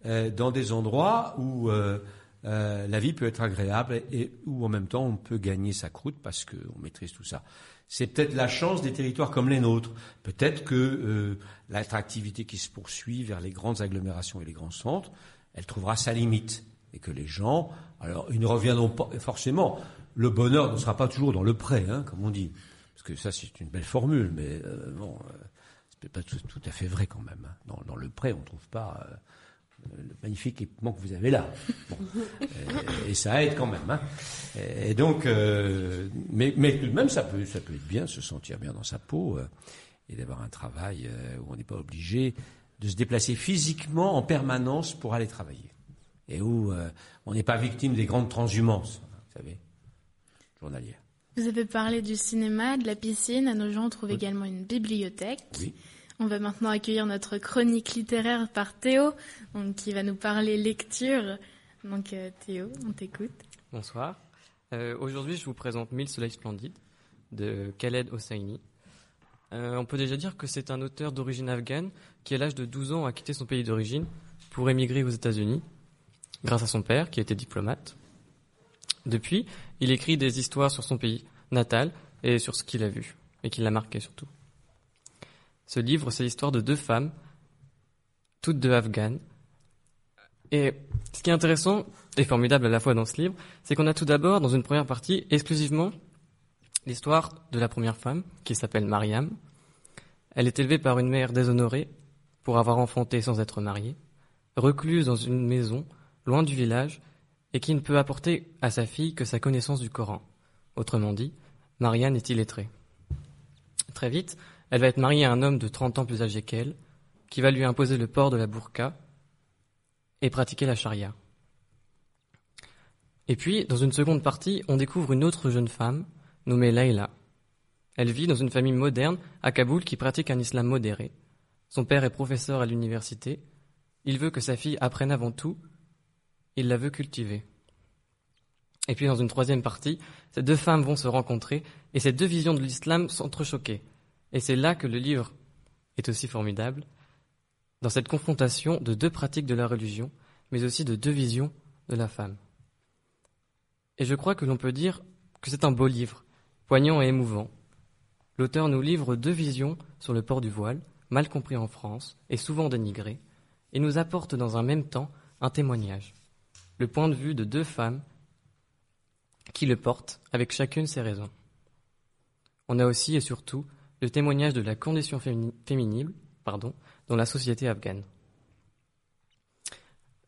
euh, dans des endroits où euh, la vie peut être agréable et où en même temps on peut gagner sa croûte parce qu'on maîtrise tout ça. C'est peut-être la chance des territoires comme les nôtres. Peut-être que l'attractivité qui se poursuit vers les grandes agglomérations et les grands centres, elle trouvera sa limite et que les gens, alors ils ne reviendront pas forcément. Le bonheur ne sera pas toujours dans le prêt, hein, comme on dit, parce que ça c'est une belle formule, mais euh, bon, euh, c'est pas tout, tout à fait vrai quand même. hein. Dans, dans le prêt, on ne trouve pas euh, le magnifique équipement que vous avez là. Bon. <laughs> et, et ça aide quand même. Hein. Et, et donc, euh, mais, mais tout de même, ça peut, ça peut être bien, se sentir bien dans sa peau et d'avoir un travail où on n'est pas obligé de se déplacer physiquement en permanence pour aller travailler et où euh, on n'est pas victime des grandes transhumances, vous savez, journalières. Vous avez parlé du cinéma, de la piscine. À nos gens, on trouve également une bibliothèque. Oui. On va maintenant accueillir notre chronique littéraire par Théo, donc, qui va nous parler lecture. Donc euh, Théo, on t'écoute. Bonsoir. Euh, Aujourd'hui, je vous présente Mille soleils splendides de Khaled Hosseini. Euh, on peut déjà dire que c'est un auteur d'origine afghane qui, à l'âge de 12 ans, a quitté son pays d'origine pour émigrer aux États-Unis, grâce à son père, qui était diplomate. Depuis, il écrit des histoires sur son pays natal et sur ce qu'il a vu, et qui l'a marqué surtout. Ce livre, c'est l'histoire de deux femmes, toutes deux afghanes. Et ce qui est intéressant et formidable à la fois dans ce livre, c'est qu'on a tout d'abord, dans une première partie, exclusivement l'histoire de la première femme, qui s'appelle Mariam. Elle est élevée par une mère déshonorée pour avoir enfanté sans être mariée, recluse dans une maison, loin du village, et qui ne peut apporter à sa fille que sa connaissance du Coran. Autrement dit, Marianne est illettrée. Très vite, elle va être mariée à un homme de 30 ans plus âgé qu'elle, qui va lui imposer le port de la burqa et pratiquer la charia. Et puis, dans une seconde partie, on découvre une autre jeune femme, nommée Layla. Elle vit dans une famille moderne à Kaboul qui pratique un islam modéré. Son père est professeur à l'université. Il veut que sa fille apprenne avant tout. Il la veut cultiver. Et puis, dans une troisième partie, ces deux femmes vont se rencontrer et ces deux visions de l'islam s'entrechoquer. Et c'est là que le livre est aussi formidable, dans cette confrontation de deux pratiques de la religion, mais aussi de deux visions de la femme. Et je crois que l'on peut dire que c'est un beau livre, poignant et émouvant. L'auteur nous livre deux visions sur le port du voile, mal compris en France et souvent dénigré, et nous apporte dans un même temps un témoignage, le point de vue de deux femmes qui le portent, avec chacune ses raisons. On a aussi et surtout le témoignage de la condition fémini- féminine pardon, dans la société afghane.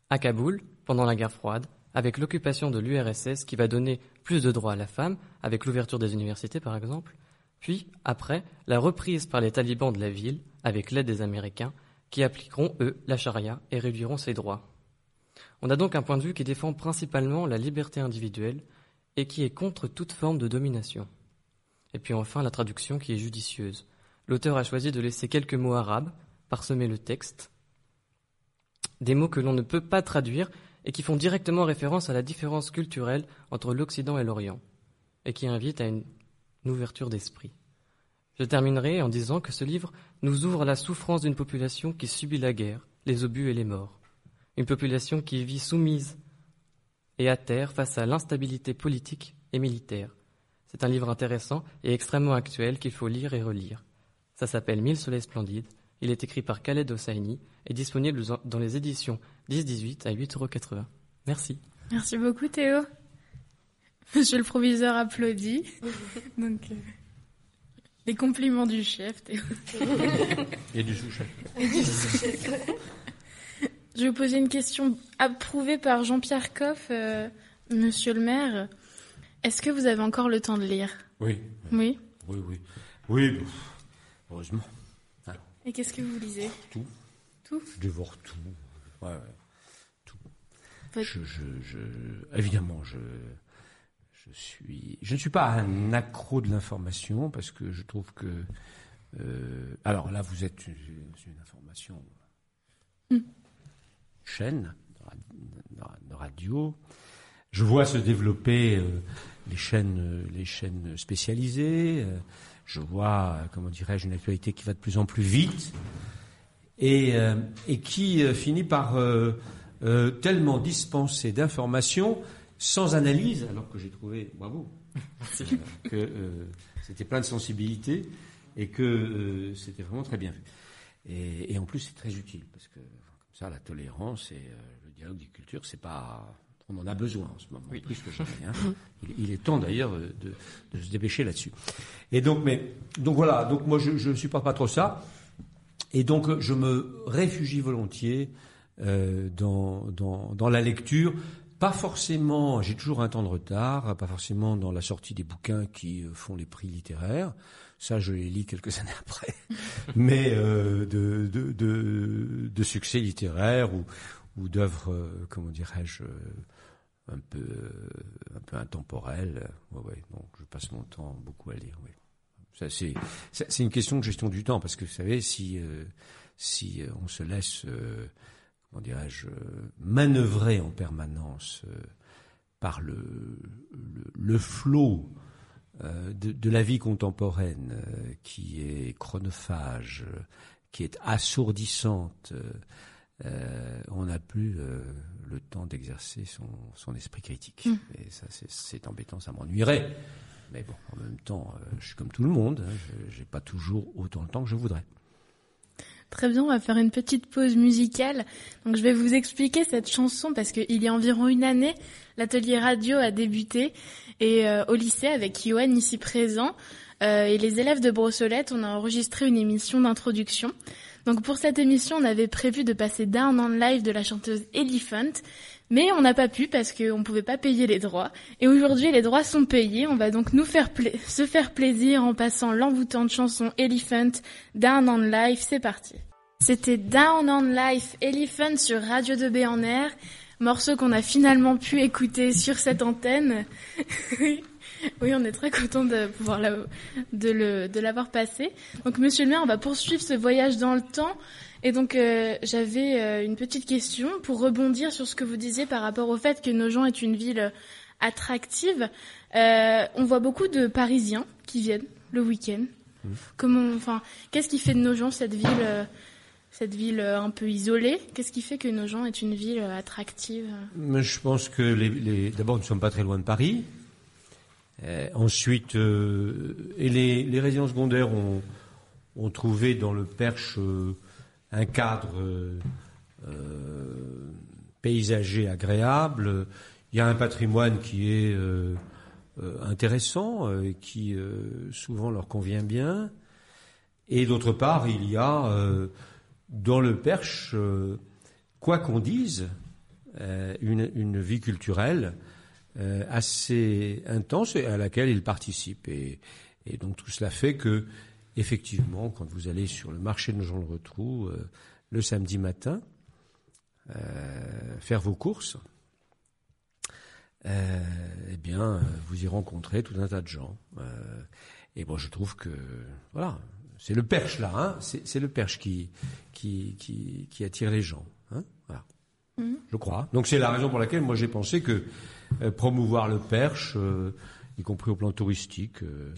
À Kaboul, pendant la guerre froide, avec l'occupation de l'URSS qui va donner plus de droits à la femme, avec l'ouverture des universités par exemple, puis, après, la reprise par les talibans de la ville, avec l'aide des Américains, qui appliqueront, eux, la charia et réduiront ses droits. On a donc un point de vue qui défend principalement la liberté individuelle et qui est contre toute forme de domination. Et puis enfin, la traduction qui est judicieuse. L'auteur a choisi de laisser quelques mots arabes parsemer le texte, des mots que l'on ne peut pas traduire et qui font directement référence à la différence culturelle entre l'Occident et l'Orient, et qui invitent à une ouverture d'esprit. Je terminerai en disant que ce livre nous ouvre à la souffrance d'une population qui subit la guerre, les obus et les morts. Une population qui vit soumise et à terre face à l'instabilité politique et militaire. C'est un livre intéressant et extrêmement actuel qu'il faut lire et relire. Ça s'appelle Mille soleils splendides. Il est écrit par Khaled Hosseini et disponible dans les éditions 10-18 à 8,80 euros. Merci. Merci beaucoup Théo. Monsieur le proviseur applaudit. <laughs> Donc, euh, les compliments du chef, Théo. Et du sous-chef. Je vais vous poser une question approuvée par Jean-Pierre Coff, euh, monsieur le maire. Est-ce que vous avez encore le temps de lire? Oui. Oui? Oui, oui. Oui, bon, heureusement. Et qu'est-ce que vous lisez? Tout. Tout? Je dévore tout. Ouais, ouais. Tout. Votre- Je, je, je, évidemment, je, je suis, je ne suis pas un accro de l'information parce que je trouve que, euh, alors là, vous êtes une, une information chaîne ra- de- radio. Je vois se développer euh, les chaînes, euh, les chaînes spécialisées. euh, je vois, comment dirais-je, une actualité qui va de plus en plus vite et, qui finit par tellement dispenser d'informations sans analyse, alors que j'ai trouvé, bravo, <laughs> que c'était plein de sensibilité et que c'était vraiment très bien fait. Et, et en plus, c'est très utile parce que ça, la tolérance et euh, le dialogue des cultures, c'est pas, on en a besoin en ce moment, plus que jamais. hein. Il, il est temps d'ailleurs euh, de, de se dépêcher là-dessus. Et donc, mais donc voilà, donc moi je ne supporte pas trop ça. Et donc, euh, je me réfugie volontiers euh, dans, dans, dans la lecture. Pas forcément, j'ai toujours un temps de retard, pas forcément dans la sortie des bouquins qui font les prix littéraires. Ça, je les lis quelques <laughs> années après. Mais euh, de, de, de, succès littéraire ou, ou d'œuvres, euh, comment dirais-je, euh, un peu, un peu intemporelles. Ouais, ouais, donc je passe mon temps beaucoup à lire. Oui. Ça, c'est, c'est une question de gestion du temps, parce que vous savez, si, si on se laisse, comment dirais-je, manœuvrer en permanence par le, le, flot de, de la vie contemporaine, euh, qui est chronophage, euh, qui est assourdissante, euh, euh, on n'a plus euh, le temps d'exercer son, son esprit critique. Et ça, c'est, embêtant, ça m'ennuierait. Mais bon, en même temps, euh, je suis comme tout le monde. Hein, je j'ai pas toujours autant de temps que je voudrais. Très bien, on va faire une petite pause musicale. Donc je vais vous expliquer cette chanson parce qu'il y a environ une année, l'atelier radio a débuté et euh, au lycée avec Yoann ici présent euh, et les élèves de Brossolette, on a enregistré une émission d'introduction. Donc pour cette émission, on avait prévu de passer Down on Live de la chanteuse Elephant, mais on n'a pas pu parce qu'on ne pouvait pas payer les droits. Et aujourd'hui, les droits sont payés. On va donc nous faire se faire plaisir en passant l'envoûtante chanson Elephant Down on Life. C'est parti. C'était Down on Life Elephant sur Radio 2B en air. Morceau qu'on a finalement pu écouter sur cette antenne. <laughs> oui, on est très content de pouvoir la- de l'avoir passé. Donc, monsieur le maire, on va poursuivre ce voyage dans le temps. Et donc, euh, j'avais euh, une petite question pour rebondir sur ce que vous disiez par rapport au fait que Nogent est une ville euh, attractive. Euh, on voit beaucoup de Parisiens qui viennent le week-end. Comment, enfin, qu'est-ce qui fait de Nogent cette ville, cette ville un peu isolée? Qu'est-ce qui fait que Nogent est une ville attractive? Mais je pense que les, les- d'abord, nous ne sommes pas très loin de Paris. Ensuite, et les, les résidents secondaires ont, ont trouvé dans le Perche un cadre euh, euh, paysager agréable. Il y a un patrimoine qui est euh, intéressant et qui souvent leur convient bien. Et d'autre part, il y a dans le Perche, quoi qu'on dise, une, vie culturelle assez intense à laquelle ils participent. Et donc tout cela fait que, effectivement, quand vous allez sur le marché de Nogent-le-Rotrou euh, le samedi matin, euh, faire vos courses, euh, eh bien, vous y rencontrez tout un tas de gens. Et bon, je trouve que, voilà, c'est le perche là, hein, c'est le perche qui, qui, qui, qui attire les gens. Hein, voilà. Je crois. Donc c'est la raison pour laquelle moi j'ai pensé que euh, promouvoir le perche, euh, y compris au plan touristique, euh,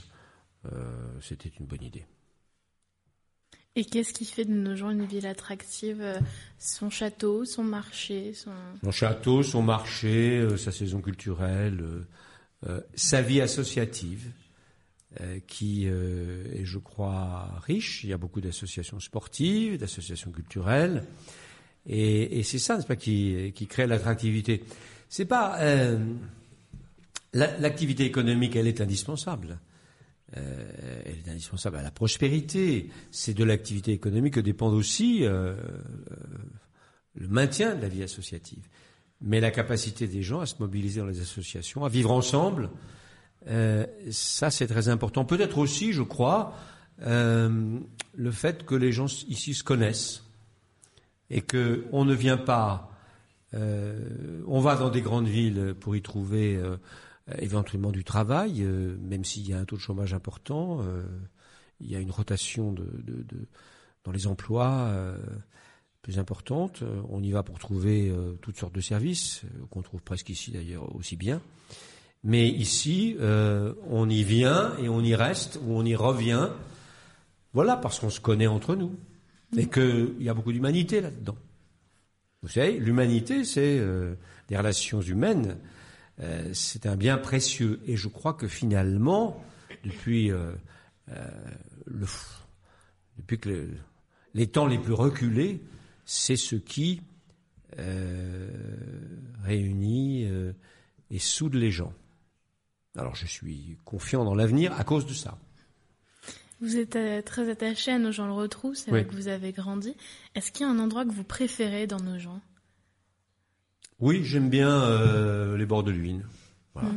c'était une bonne idée. Et qu'est-ce qui fait de nos gens une ville attractive euh, Son château, son marché, son... Son château, son marché, euh, sa saison culturelle, euh, euh, sa vie associative, euh, qui euh, est, je crois, riche. Il y a beaucoup d'associations sportives, d'associations culturelles, et, et c'est ça, n'est-ce pas, qui, qui crée l'attractivité. C'est pas euh, la- l'activité économique, elle est indispensable. Euh, elle est indispensable à la prospérité. C'est de l'activité économique que dépend aussi euh, le maintien de la vie associative. Mais la capacité des gens à se mobiliser dans les associations, à vivre ensemble, euh, ça c'est très important. Peut-être aussi, je crois, euh, le fait que les gens ici se connaissent et que on ne vient pas, euh, on va dans des grandes villes pour y trouver euh, éventuellement du travail, euh, même s'il y a un taux de chômage important, euh, il y a une rotation de, de- de- dans les emplois. euh, plus importante. Euh, On y va pour trouver euh, toutes sortes de services, euh, qu'on trouve presque ici d'ailleurs aussi bien. Mais ici, euh, on y vient et on y reste ou on y revient. Voilà, parce qu'on se connaît entre nous. Et qu'il y a beaucoup d'humanité là-dedans. Vous savez, l'humanité, c'est euh, des relations humaines. Euh, c'est un bien précieux. Et je crois que finalement, depuis euh, euh, le, depuis que le- les temps les plus reculés, c'est ce qui réunit et soude les gens. Alors je suis confiant dans l'avenir à cause de ça. Vous êtes très attaché à nos gens le retrou, c'est Oui. que vous avez grandi. Est-ce qu'il y a un endroit que vous préférez dans nos gens? Oui, j'aime bien euh, les bords de. Voilà.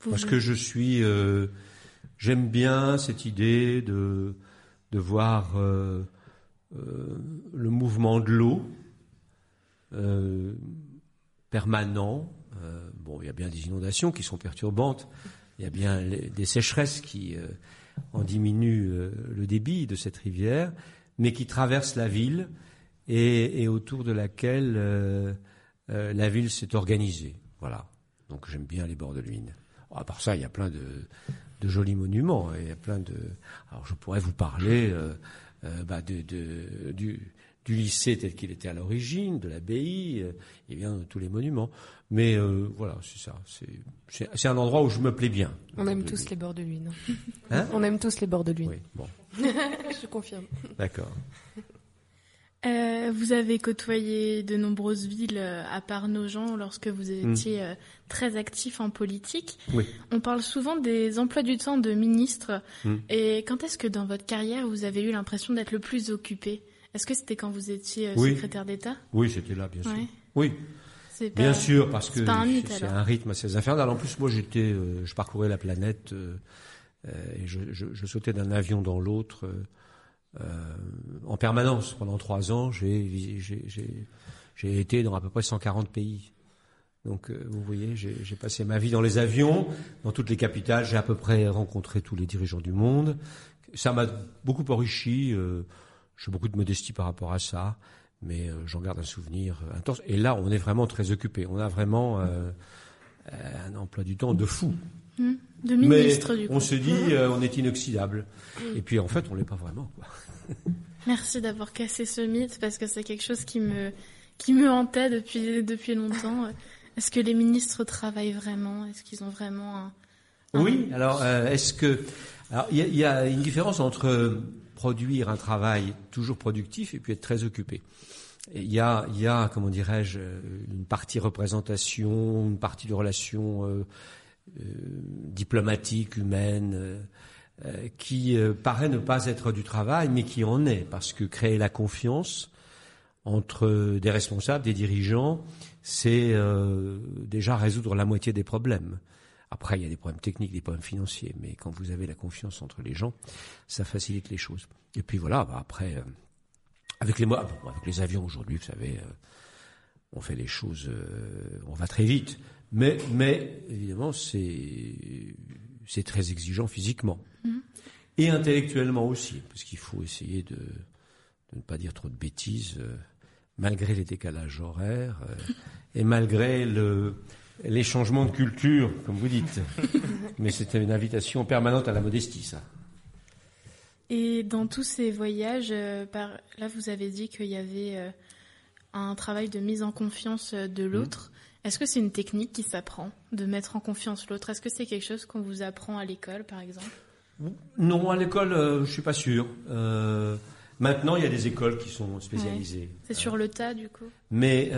Vous- Parce que je suis, euh, j'aime bien cette idée de de voir euh, le mouvement de l'eau permanent. Bon, il y a bien des inondations qui sont perturbantes. Il y a bien les- des sécheresses qui en diminuent le débit de cette rivière, mais qui traverse la ville et, et autour de laquelle euh, la ville s'est organisée. Voilà. Donc j'aime bien les bords de Luynes. À part ça, il y a plein de, de jolis monuments. hein. Il y a plein de. Alors je pourrais vous parler euh, euh, bah, de, de- du, du lycée tel qu'il était à l'origine, de l'abbaye, et bien de tous les monuments. Mais voilà, c'est ça. C'est- un endroit où je me plais bien. On aime tous les bords de Lune. Hein On aime tous les bords de Lune. Oui, bon, <laughs> Je confirme. d'accord. Euh, vous avez côtoyé de nombreuses villes euh, à part nos gens lorsque vous étiez euh, très actif en politique. Oui. On parle souvent des emplois du temps de ministres. Mm. Et quand est-ce que dans votre carrière vous avez eu l'impression d'être le plus occupé? Est-ce que c'était quand vous étiez Oui. secrétaire d'État? Oui, c'était là, bien sûr. Ouais. Oui, pas- Bien sûr, parce que c'est un rythme assez infernal. En plus, moi, j'étais, euh, je parcourais la planète euh, et je, je- je sautais d'un avion dans l'autre euh, en permanence pendant trois ans. J'ai, été dans à peu près 140 pays. Donc, euh, vous voyez, j'ai, passé ma vie dans les avions, dans toutes les capitales. J'ai à peu près rencontré tous les dirigeants du monde. Ça m'a beaucoup enrichi. Euh, j'ai beaucoup de modestie par rapport à ça mais j'en garde un souvenir intense. Et là, on est vraiment très occupé. On a vraiment un emploi du temps de fou. Hmm. De ministre mais du coup. on se dit, euh, on est inoxydable. Et puis, en fait, on l'est pas vraiment. Quoi. <laughs> Merci d'avoir cassé ce mythe parce que c'est quelque chose qui me qui me hantait depuis depuis longtemps. Est-ce que les ministres travaillent vraiment? Est-ce qu'ils ont vraiment un Oui. Alors, euh, est-ce que alors il y, a- il y a une différence entre euh, produire un travail toujours productif et puis être très occupé. Il y a, il y a, comment dirais-je, euh, une partie représentation, une partie de relation euh, diplomatique, humaine, qui paraît ne pas être du travail, mais qui en est, parce que créer la confiance entre des responsables, des dirigeants, c'est déjà résoudre la moitié des problèmes. Après, il y a des problèmes techniques, des problèmes financiers, mais quand vous avez la confiance entre les gens, ça facilite les choses. Et puis voilà, bah après, euh, avec les avec les avions aujourd'hui, vous savez, euh, on fait les choses, euh, on va très vite, mais mais évidemment c'est c'est très exigeant physiquement mm-hmm. et intellectuellement aussi, parce qu'il faut essayer de, de, ne pas dire trop de bêtises, malgré les décalages horaires et malgré le les changements de culture, comme vous dites. <laughs> Mais c'était une invitation permanente à la modestie, ça. Et dans tous ces voyages, euh, par... là, vous avez dit qu'il y avait euh, un travail de mise en confiance euh, de l'autre. Mmh. Est-ce que c'est une technique qui s'apprend, de mettre en confiance l'autre? Est-ce que c'est quelque chose qu'on vous apprend à l'école, par exemple? Non, à l'école, je je suis pas sûr. maintenant, il y a des écoles qui sont spécialisées. C'est sur le tas, du coup? Mais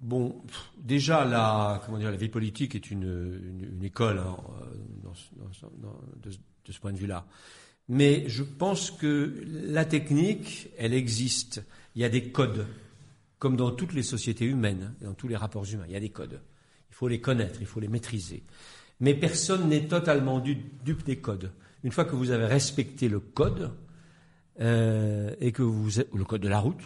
Bon, déjà la comment dire la vie politique est une, une, école hein, de, de, ce point de vue-là. Mais je pense que la technique, elle existe. Il y a des codes, comme dans toutes les sociétés humaines, dans tous les rapports humains. Il y a des codes. Il faut les connaître, il faut les maîtriser. Mais personne n'est totalement dupe des codes. Une fois que vous avez respecté le code euh, et que vous le code de la route,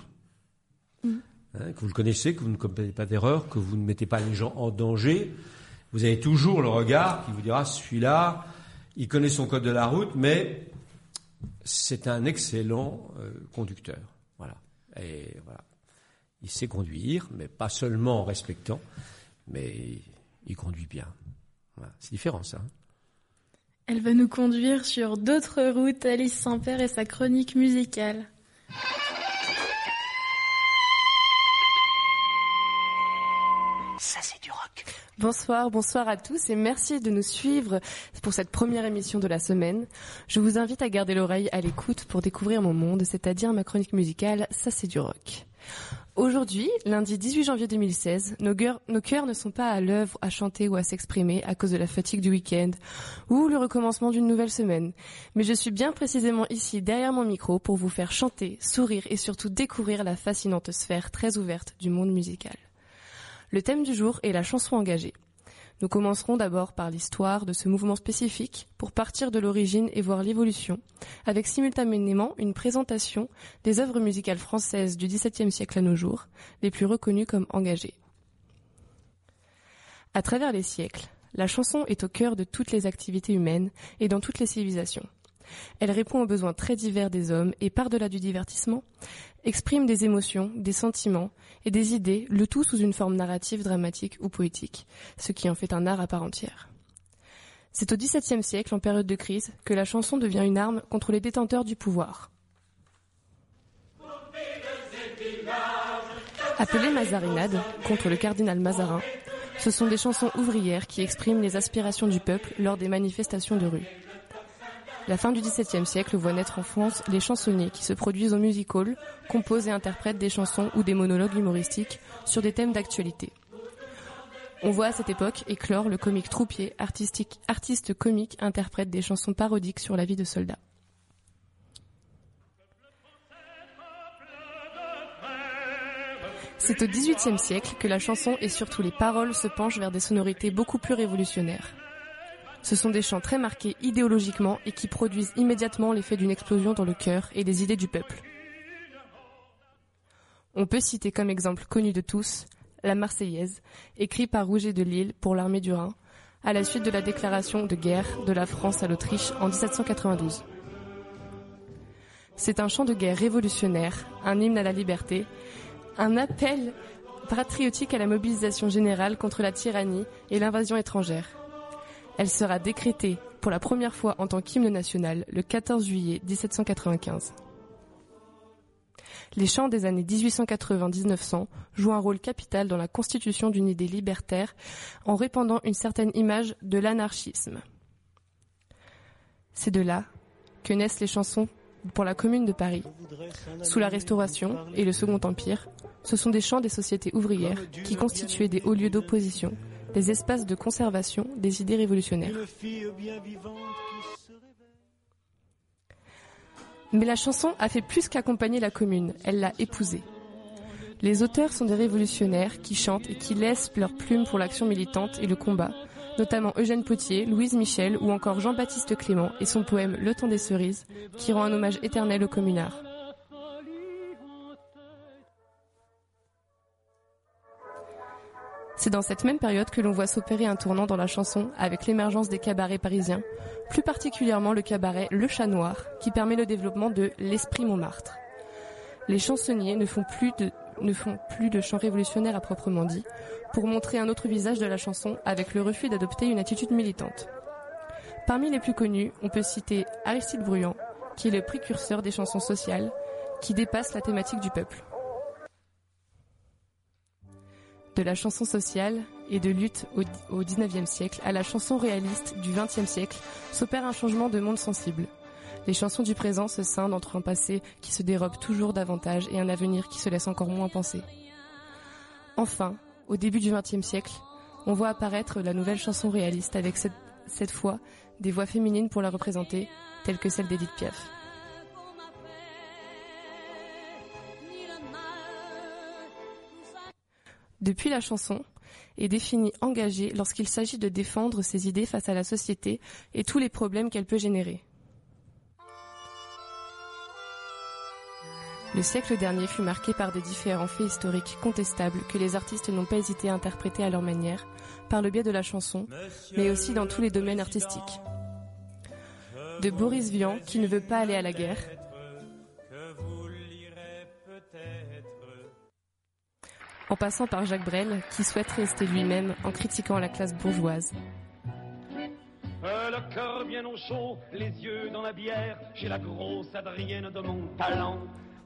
mmh. Hein, que vous le connaissez, que vous ne commettez pas d'erreur, que vous ne mettez pas les gens en danger, vous avez toujours le regard qui vous dira celui-là, il connaît son code de la route, mais c'est un excellent euh, conducteur. Voilà. Et voilà. Il sait conduire, mais pas seulement en respectant, mais il conduit bien. C'est différent ça. Hein. Elle va nous conduire sur d'autres routes, Alice Saint-Père et sa chronique musicale. Bonsoir, bonsoir à tous et merci de nous suivre pour cette première émission de la semaine. Je vous invite à garder l'oreille à l'écoute pour découvrir mon monde, c'est-à-dire ma chronique musicale Ça c'est du rock. Aujourd'hui, lundi 18 janvier 2016, nos nos cœurs ne sont pas à l'œuvre à chanter ou à s'exprimer à cause de la fatigue du week-end ou le recommencement d'une nouvelle semaine. Mais je suis bien précisément ici derrière mon micro pour vous faire chanter, sourire et surtout découvrir la fascinante sphère très ouverte du monde musical. Le thème du jour est la chanson engagée. Nous commencerons d'abord par l'histoire de ce mouvement spécifique pour partir de l'origine et voir l'évolution, avec simultanément une présentation des œuvres musicales françaises du XVIIe siècle à nos jours, les plus reconnues comme engagées. À travers les siècles, la chanson est au cœur de toutes les activités humaines et dans toutes les civilisations. Elle répond aux besoins très divers des hommes et par-delà du divertissement, exprime des émotions, des sentiments et des idées, le tout sous une forme narrative, dramatique ou poétique, ce qui en fait un art à part entière. C'est au XVIIe siècle, en période de crise, que la chanson devient une arme contre les détenteurs du pouvoir. Appelées Mazarinades, contre le cardinal Mazarin, ce sont des chansons ouvrières qui expriment les aspirations du peuple lors des manifestations de rue. La fin du XVIIe siècle voit naître en France les chansonniers qui se produisent au music hall, composent et interprètent des chansons ou des monologues humoristiques sur des thèmes d'actualité. On voit à cette époque éclore le comique troupier, artistique, artiste comique interprète des chansons parodiques sur la vie de soldats. C'est au XVIIIe siècle que la chanson et surtout les paroles se penchent vers des sonorités beaucoup plus révolutionnaires. Ce sont des chants très marqués idéologiquement et qui produisent immédiatement l'effet d'une explosion dans le cœur et des idées du peuple. On peut citer comme exemple connu de tous la Marseillaise, écrite par Rouget de Lille pour l'armée du Rhin, à la suite de la déclaration de guerre de la France à l'Autriche en 1792. C'est un chant de guerre révolutionnaire, un hymne à la liberté, un appel patriotique à la mobilisation générale contre la tyrannie et l'invasion étrangère. Elle sera décrétée pour la première fois en tant qu'hymne national le 14 juillet 1795. Les chants des années 1880-1900 jouent un rôle capital dans la constitution d'une idée libertaire en répandant une certaine image de l'anarchisme. C'est de là que naissent les chansons pour la Commune de Paris. Sous la Restauration et le Second Empire, ce sont des chants des sociétés ouvrières qui constituaient des hauts lieux d'opposition des espaces de conservation des idées révolutionnaires. Mais la chanson a fait plus qu'accompagner la commune, elle l'a épousée. Les auteurs sont des révolutionnaires qui chantent et qui laissent leur plume pour l'action militante et le combat, notamment Eugène Potier, Louise Michel ou encore Jean-Baptiste Clément et son poème Le temps des cerises, qui rend un hommage éternel aux communards. C'est dans cette même période que l'on voit s'opérer un tournant dans la chanson avec l'émergence des cabarets parisiens, plus particulièrement le cabaret Le Chat Noir, qui permet le développement de l'esprit Montmartre. Les chansonniers ne font plus de, ne font à proprement dit, pour montrer un autre visage de la chanson avec le refus d'adopter une attitude militante. Parmi les plus connus, on peut citer Aristide Bruand, qui est le précurseur des chansons sociales, qui dépassent la thématique du peuple. De la chanson sociale et de lutte au, 19e siècle à la chanson réaliste du 20e siècle s'opère un changement de monde sensible. Les chansons du présent se scindent entre un passé qui se dérobe toujours davantage et un avenir qui se laisse encore moins penser. Enfin, au début du XXe siècle, on voit apparaître la nouvelle chanson réaliste avec cette, cette fois des voix féminines pour la représenter, telles que celle d'Edith Piaf. Depuis la chanson est définie engagée lorsqu'il s'agit de défendre ses idées face à la société et tous les problèmes qu'elle peut générer. Le siècle dernier fut marqué par des différents faits historiques contestables que les artistes n'ont pas hésité à interpréter à leur manière, par le biais de la chanson, mais aussi dans tous les domaines artistiques. De Boris Vian, qui ne veut pas aller à la guerre, en passant par Jacques Brel, qui souhaite rester lui-même en critiquant la classe bourgeoise. Euh, le cœur bien au chaud, les yeux dans la bière, j'ai la grosse Adrienne de mon talent.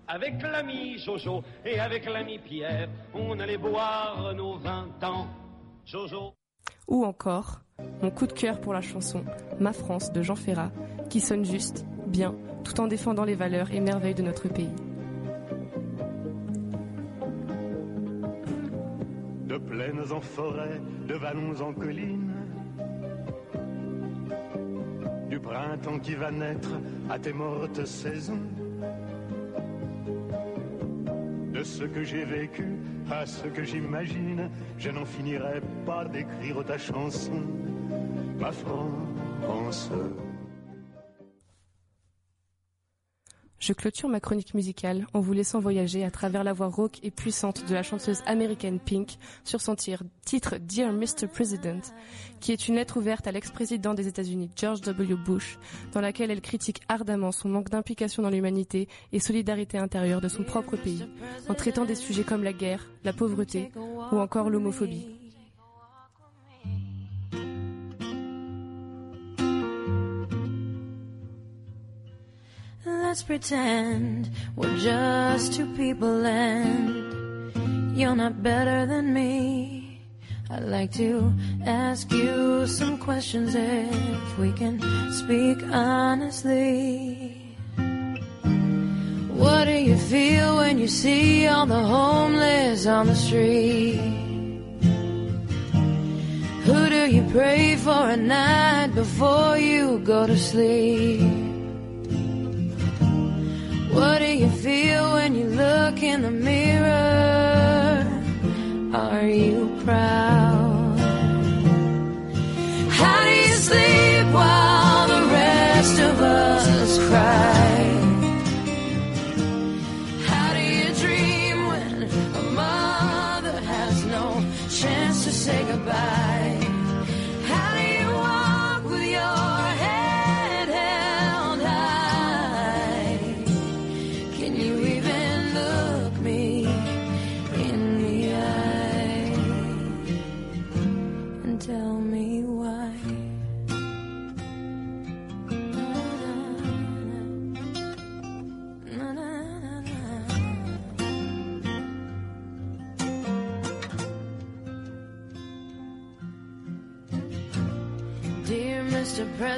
Avec l'ami Jojo et avec l'ami Pierre, on allait boire nos 20 ans. Jojo. Ou encore, mon coup de cœur pour la chanson Ma France de Jean Ferrat, qui sonne juste, bien, tout en défendant les valeurs et merveilles de notre pays. En forêt, de vallons en collines, du printemps qui va naître à tes mortes saisons. De ce que j'ai vécu à ce que j'imagine, je n'en finirai pas d'écrire ta chanson, ma France. Je clôture ma chronique musicale en vous laissant voyager à travers la voix rauque et puissante de la chanteuse américaine Pink sur son titre Dear Mr. President, qui est une lettre ouverte à l'ex-président des États-Unis George W. Bush, dans laquelle elle critique ardemment son manque d'implication dans l'humanité et solidarité intérieure de son propre pays, en traitant des sujets comme la guerre, la pauvreté ou encore l'homophobie. Let's pretend we're just two people and you're not better than me. I'd like to ask you some questions if we can speak honestly. What do you feel when you see all the homeless on the street? Who do you pray for at night before you go to sleep? What do you feel when you look in the mirror? Are you proud? How do you sleep while the rest of us cry?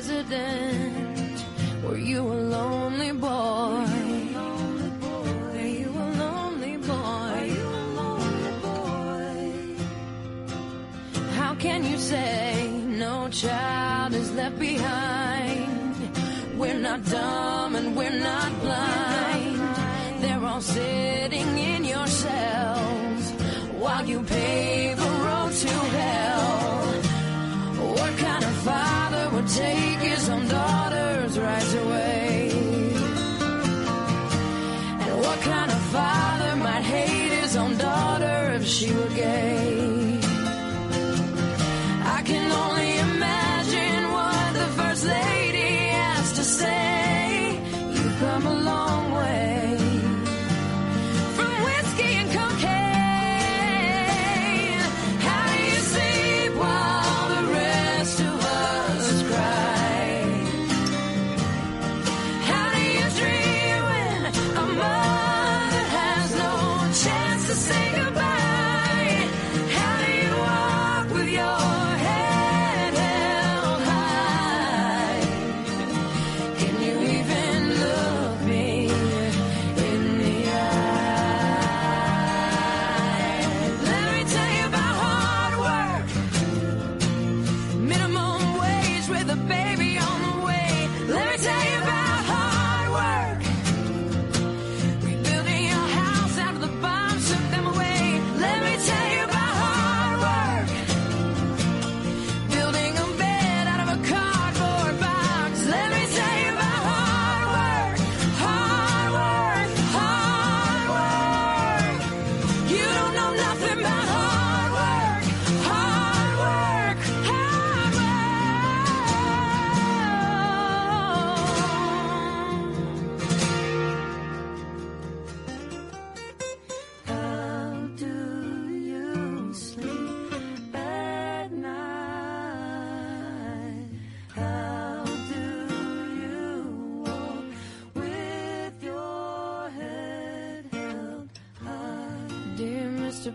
President,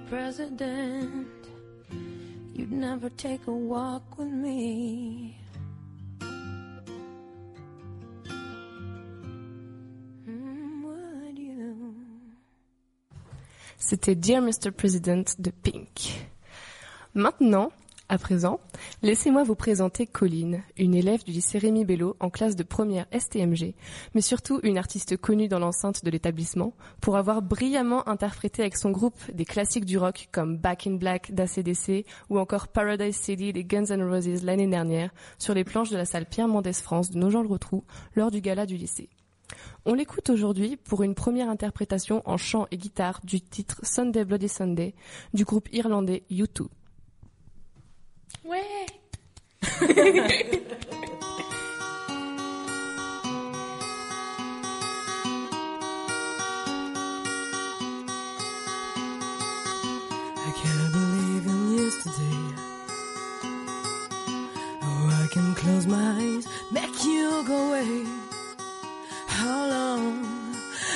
President, you'd never take a walk with me. Mm, you? C'était Dear Mr. President de Pink. Maintenant, à présent, laissez-moi vous présenter Colline, une élève du lycée Rémi Bello en classe de première STMG, mais surtout une artiste connue dans l'enceinte de l'établissement pour avoir brillamment interprété avec son groupe des classiques du rock comme Back in Black d'ACDC ou encore Paradise City des Guns N' Roses l'année dernière sur les planches de la salle Pierre Mendès France de Nogent-le-Rotrou lors du gala du lycée. On l'écoute aujourd'hui pour une première interprétation en chant et guitare du titre Sunday Bloody Sunday du groupe irlandais U2. Ouais. I can't believe in yesterday. Oh, I can close my eyes, make you go away. How long,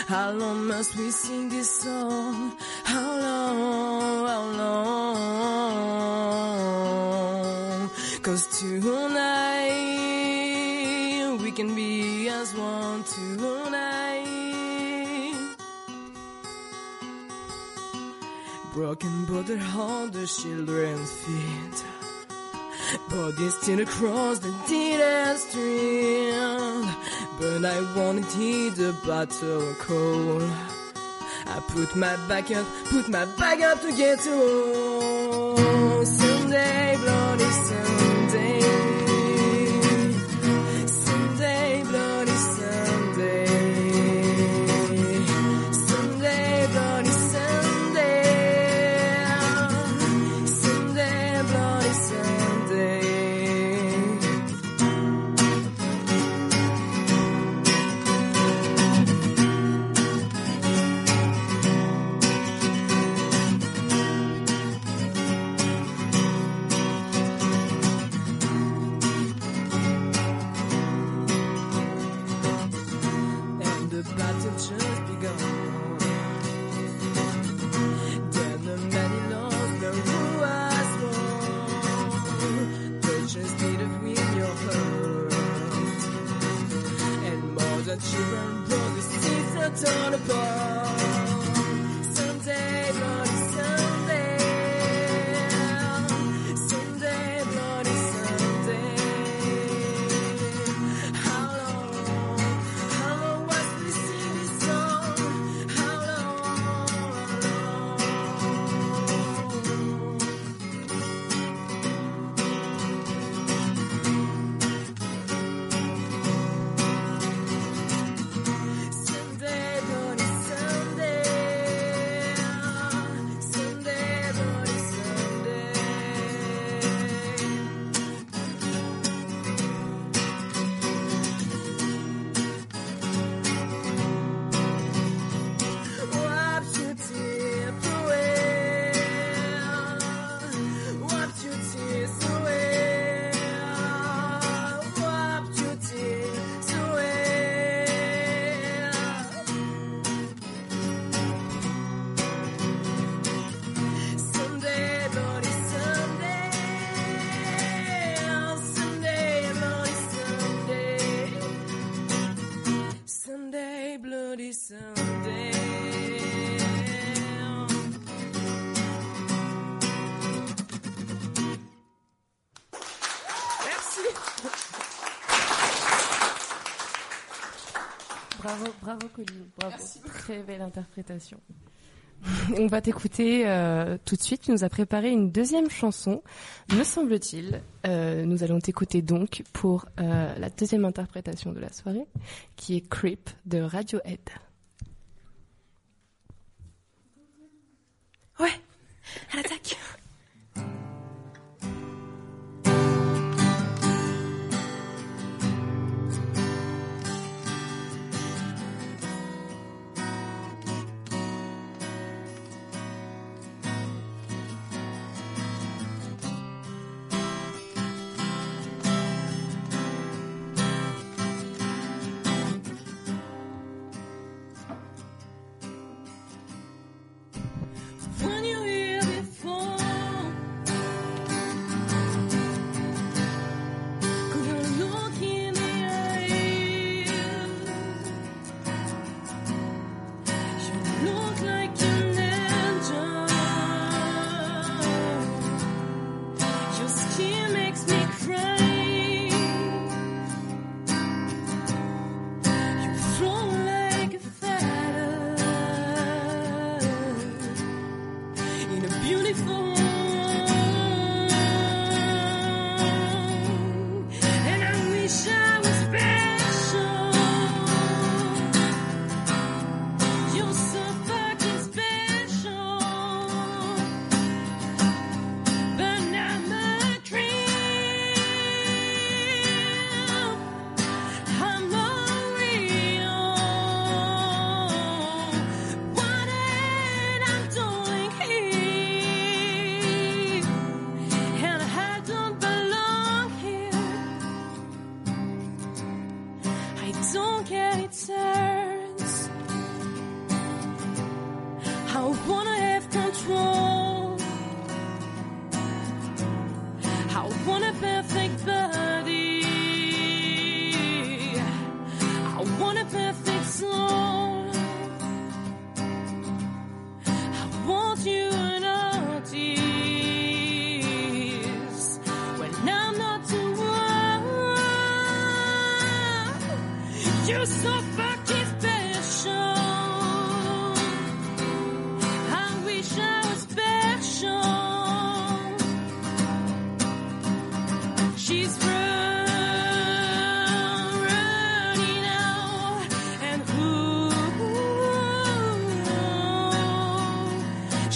how long must we sing this song? How long, how long? Tonight we can be as one tonight. Broken butter on the children's feet. Bodies still across the dead stream. But I wanted heed the battle call. I put my back up, put my back up to get to home. Someday, bloody Sunday. <laughs> On va t'écouter euh, tout de suite. Tu nous as préparé une deuxième chanson, me semble-t-il. Euh, nous allons t'écouter donc pour euh, la deuxième interprétation de la soirée, qui est Creep de Radiohead.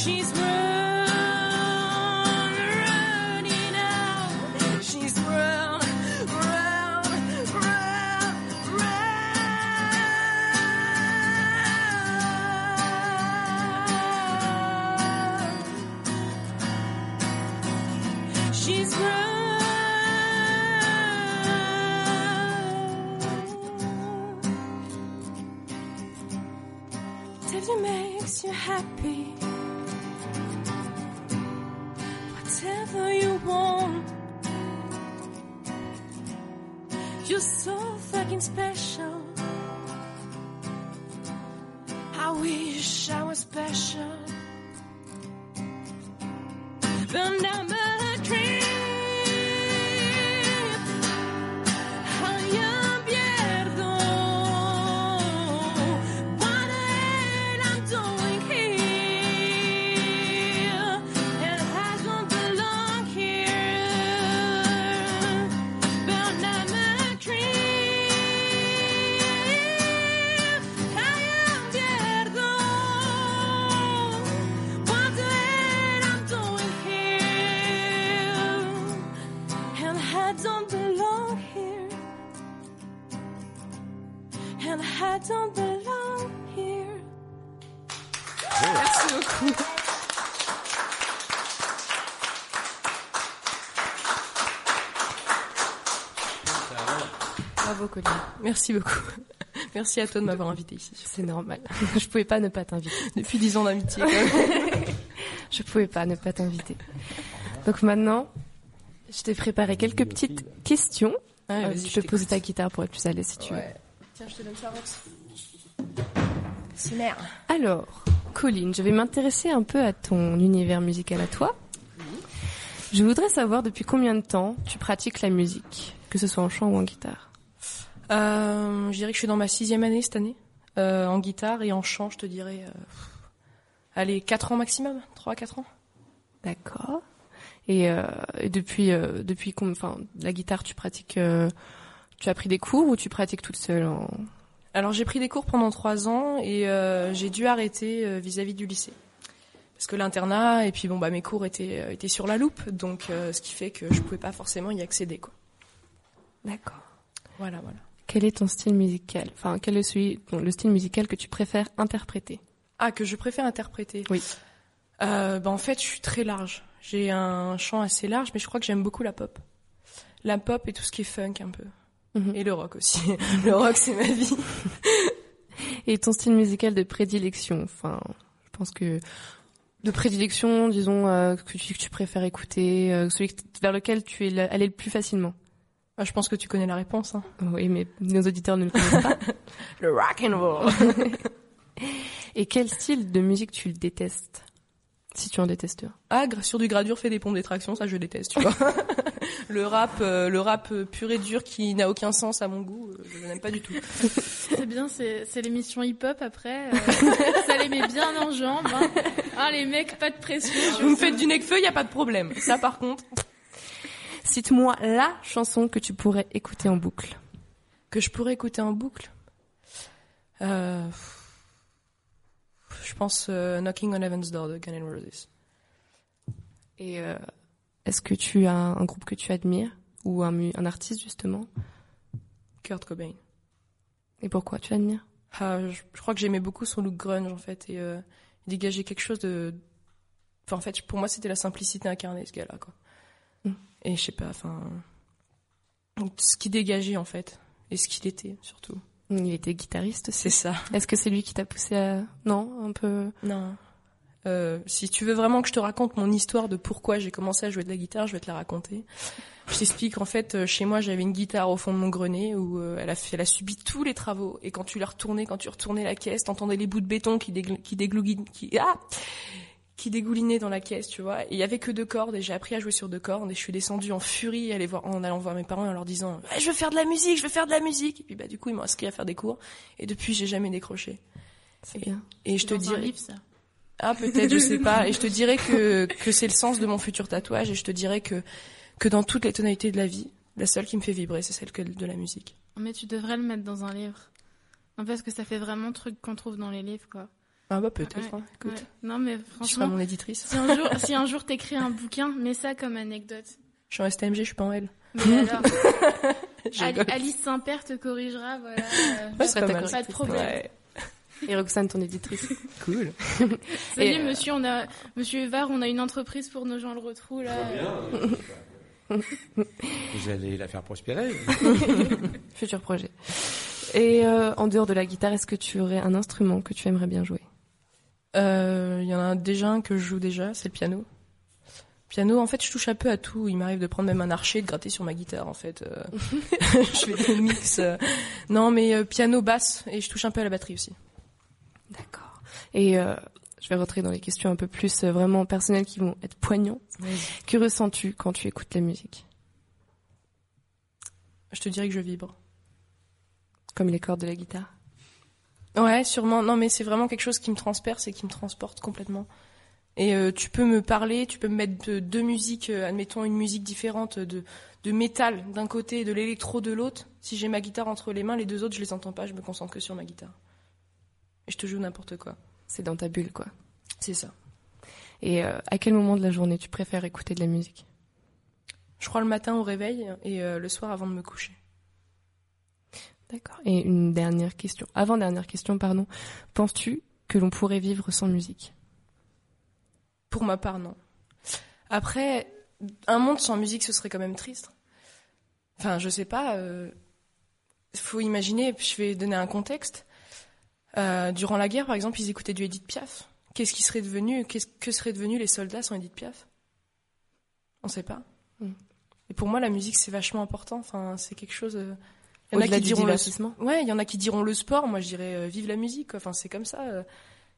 She's Colline. Merci beaucoup. <laughs> Merci à toi de m'avoir invité ici. C'est normal. <laughs> Je pouvais pas ne pas t'inviter. Depuis dix ans d'amitié. <laughs> Je pouvais pas ne pas t'inviter. Donc maintenant, je t'ai préparé quelques petites questions. Ouais, Euh, je peux poser ta guitare pour être plus à l'aise si tu veux. Tiens, je te donne ça, Rox. C'est merde. Alors, Colline, je vais m'intéresser un peu à ton univers musical à toi. Je voudrais savoir depuis combien de temps tu pratiques la musique, que ce soit en chant ou en guitare. Euh, je dirais que je suis dans ma sixième année cette année, euh, en guitare et en chant, je te dirais, euh, allez, 4 ans maximum, 3-4 ans. D'accord. Et, euh, et depuis, depuis, enfin, la guitare, tu pratiques, tu as pris des cours ou tu pratiques toute seule en... Alors j'ai pris des cours pendant 3 ans et j'ai dû arrêter vis-à-vis du lycée. Parce que l'internat et puis bon bah mes cours étaient, étaient sur la loupe, donc euh, ce qui fait que je pouvais pas forcément y accéder quoi. D'accord. Voilà, voilà. Quel est ton style musical? Enfin, quel est celui, bon, le style musical que tu préfères interpréter? Ah, que je préfère interpréter? Oui. Euh, bah, en fait, je suis très large. J'ai un champ assez large, mais je crois que j'aime beaucoup la pop. La pop et tout ce qui est funk un peu. Mhm. Et le rock aussi. <laughs> le rock, c'est ma vie. <laughs> Et ton style musical de prédilection? Enfin, je pense que de prédilection, disons, euh, que, tu, que tu préfères écouter, euh, celui vers lequel tu es allé le plus facilement. Ah, je pense que tu connais la réponse. Hein. Oui, mais nos auditeurs ne le connaissent pas. <laughs> Le rock and roll. <laughs> Et quel style de musique tu le détestes? Si tu en détestes un. Ah, sur du gradure fait des pompes d'extraction, ça je déteste, tu vois. <laughs> le rap, euh, le rap euh, pur et dur qui n'a aucun sens à mon goût, euh, je n'aime pas du tout. C'est bien, c'est l'émission hip-hop après. euh, ça les met bien en jambes. Hein. Ah, les mecs, pas de pression. Vous me faites du necfeu, y a pas de problème. Ça par contre, Cite-moi la chanson que tu pourrais écouter en boucle. que je pourrais écouter en boucle. Euh, je pense euh, Knocking on Heaven's Door de Guns N' Roses. Et euh, est-ce que tu as un groupe que tu admires ou un, un artiste justement? Kurt Cobain. Et pourquoi tu l'admires? Ah, je, je crois que j'aimais beaucoup son look grunge en fait et euh, il dégageait quelque chose de. Enfin, en fait, pour moi, c'était la simplicité incarnée ce gars-là, quoi. Mm. Et je sais pas, enfin, ce qu'il dégageait en fait et ce qu'il était surtout. Il était guitariste C'est ça. Est-ce que c'est lui qui t'a poussé à... Non, un peu... Non. Euh, si tu veux vraiment que je te raconte mon histoire de pourquoi j'ai commencé à jouer de la guitare, je vais te la raconter. Je t'explique, en fait, euh, chez moi, j'avais une guitare au fond de mon grenier où euh, elle, a fait, elle a subi tous les travaux. Et quand tu la retournais, quand tu retournais la caisse, t'entendais les bouts de béton qui, dégl- qui qui, ah, qui dégoulinaient dans la caisse, tu vois. Et il y avait que deux cordes et j'ai appris à jouer sur deux cordes et je suis descendue en furie aller voir, en allant voir mes parents et en leur disant, Ouais, je veux faire de la musique, je veux faire de la musique. Et puis, bah, du coup, ils m'ont inscrit à faire des cours. Et depuis, j'ai jamais décroché. C'est bien. Et je te ça. ah peut-être, je sais pas. <laughs> Et je te dirais que que c'est le sens de mon futur tatouage. Et je te dirais que que dans toutes les tonalités de la vie, la seule qui me fait vibrer, c'est celle que de la musique. Mais tu devrais le mettre dans un livre. En parce que ça fait vraiment truc qu'on trouve dans les livres, quoi. Ah bah peut-être. Ouais, hein, écoute, ouais. Non, mais tu seras franchement, mon éditrice. si un jour, si un jour t'écris un bouquin, mets ça comme anecdote. Je suis en STMG, je suis pas en L. Mais alors. <laughs> Alice Saint-Père te corrigera, voilà. euh, Ouais, pas, pas pas de problème. Ouais. Et Roxane, ton éditrice. <laughs> Cool. Est, euh, monsieur, on a, monsieur Evard, on a une entreprise pour nos gens le retrou, là. <laughs> Vous allez la faire prospérer. Futur projet. Et euh, en dehors de la guitare, est-ce que tu aurais un instrument que tu aimerais bien jouer? Euh, Il y en a déjà un que je joue déjà, c'est le piano. Piano, en fait, je touche un peu à tout. Il m'arrive de prendre même un archer et de gratter sur ma guitare, en fait. Euh, <laughs> je fais des mix. euh. Non, mais piano, basse, et je touche un peu à la batterie aussi. D'accord. Et euh, je vais rentrer dans les questions un peu plus vraiment personnelles qui vont être poignantes. Que ressens-tu quand tu écoutes la musique? Je te dirais que je vibre. Comme les cordes de la guitare? Ouais, sûrement. Non, mais c'est vraiment quelque chose qui me transperce et qui me transporte complètement. Et euh, tu peux me parler, tu peux me mettre de- deux musiques, euh, admettons une musique différente de, de métal d'un côté et de l'électro de l'autre. Si j'ai ma guitare entre les mains, les deux autres, je les entends pas, je me concentre que sur ma guitare. Et je te joue n'importe quoi. C'est dans ta bulle, quoi. C'est ça. Et euh, à quel moment de la journée tu préfères écouter de la musique? Je crois le matin au réveil et euh, le soir avant de me coucher. D'accord. Et une dernière question. Avant dernière question, pardon. Penses-tu que l'on pourrait vivre sans musique? Pour ma part, non. Après, un monde sans musique, ce serait quand même triste. Enfin, je sais pas. euh, faut imaginer. Je vais donner un contexte. Euh, durant la guerre, par exemple, ils écoutaient du Edith Piaf. Qu'est-ce qui serait devenu Qu'est-ce que seraient devenus les soldats sans Edith Piaf? On sait pas. Mm. Et pour moi, la musique, c'est vachement important. Enfin, c'est quelque chose. euh, Il y en a qui diront le Ouais, il y en a qui diront le sport. Moi, je dirais euh, vive la musique. Enfin, c'est comme ça. euh,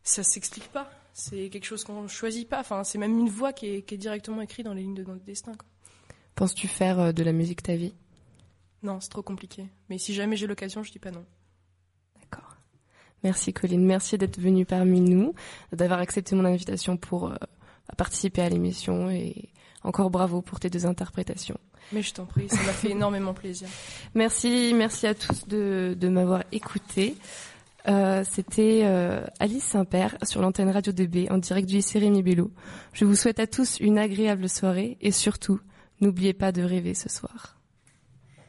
ça s'explique pas. C'est quelque chose qu'on choisit pas. Enfin, c'est même une voix qui est, qui est directement écrite dans les lignes de notre destin. Penses-tu faire euh, de la musique ta vie? Non, c'est trop compliqué. Mais si jamais j'ai l'occasion, je dis pas non. Merci Colline, merci d'être venue parmi nous, d'avoir accepté mon invitation pour euh, participer à l'émission et encore bravo pour tes deux interprétations. Mais je t'en prie, ça m'a fait énormément plaisir. <laughs> Merci, merci à tous de, de m'avoir écouté. Euh, C'était euh, Alice Saint-Père sur l'antenne Radio 2B en direct du lycée Rémi Bello. Je vous souhaite à tous une agréable soirée et surtout, n'oubliez pas de rêver ce soir.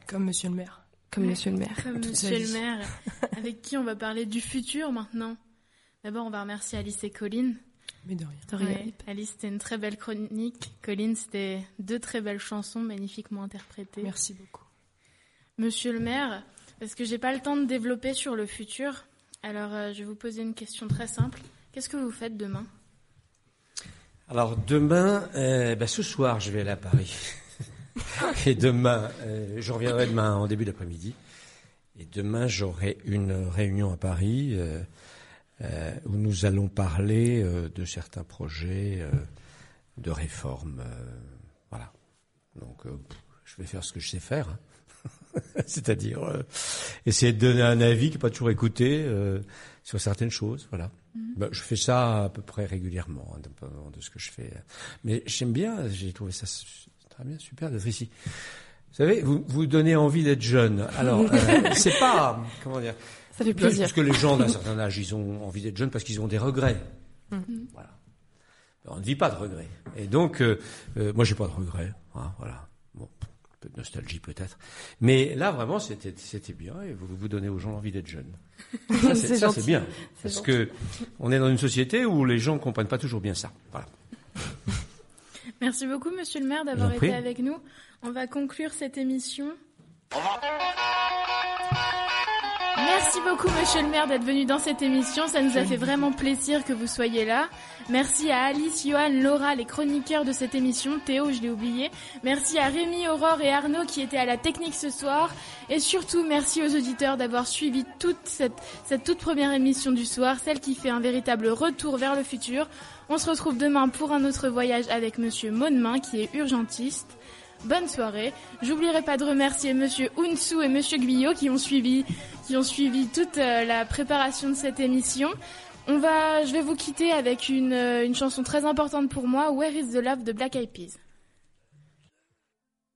Comme monsieur le maire. Comme monsieur le maire. Comme monsieur le maire, <laughs> avec qui on va parler du futur maintenant? D'abord, on va remercier Alice et Colline. Mais de rien. De rien. Ouais, Alice, c'était une très belle chronique. Colline, c'était deux très belles chansons magnifiquement interprétées. Merci beaucoup. Monsieur le maire, parce que j'ai pas le temps de développer sur le futur, alors euh, je vais vous poser une question très simple. Qu'est-ce que vous faites demain? Alors demain, euh, ben, ce soir, je vais aller à Paris. <laughs> Et demain, euh, je reviendrai demain en début d'après-midi. Et demain, j'aurai une réunion à Paris euh, où nous allons parler euh, de certains projets euh, de réforme. euh, voilà. Donc, euh, je vais faire ce que je sais faire. hein. <laughs> C'est-à-dire euh, essayer de donner un avis qui n'est pas toujours écouté euh, sur certaines choses. Voilà. Ben, je fais ça à peu près régulièrement, hein, dépendamment de ce que je fais. Mais j'aime bien, j'ai trouvé ça très bien, super d'être ici. Vous savez, vous vous donnez envie d'être jeune. Alors, euh, <laughs> c'est pas, comment dire, Ça fait plaisir. parce que les gens d'un <laughs> certain âge, ils ont envie d'être jeunes parce qu'ils ont des regrets. Mhm. Voilà. On ne vit pas de regrets. Et donc, euh, euh, moi, j'ai pas de regrets. hein, voilà. Bon, un peu de nostalgie peut-être. Mais là, vraiment, c'était c'était bien. Et vous vous donnez aux gens envie d'être jeunes. <laughs> Ça, C'est c'est ça, gentil. c'est bien. C'est Parce gentil. que on est dans une société où les gens comprennent pas toujours bien ça. Voilà. <laughs> Merci beaucoup, monsieur le maire, d'avoir été avec nous. On va conclure cette émission. Merci beaucoup, monsieur le maire, d'être venu dans cette émission. Ça nous a fait vraiment plaisir que vous soyez là. Merci à Alice, Johan, Laura, les chroniqueurs de cette émission. Théo, je l'ai oublié. Merci à Rémi, Aurore et Arnaud qui étaient à la technique ce soir. Et surtout, merci aux auditeurs d'avoir suivi toute cette, toute première émission du soir, celle qui fait un véritable retour vers le futur. On se retrouve demain pour un autre voyage avec monsieur Monemain qui est urgentiste. Bonne soirée. J'oublierai pas de remercier monsieur Unsu et monsieur Guyot qui ont suivi, qui ont suivi toute euh, la préparation de cette émission. On va, je vais vous quitter avec une, euh, une chanson très importante pour moi, Where is the Love de Black Eyed Peas?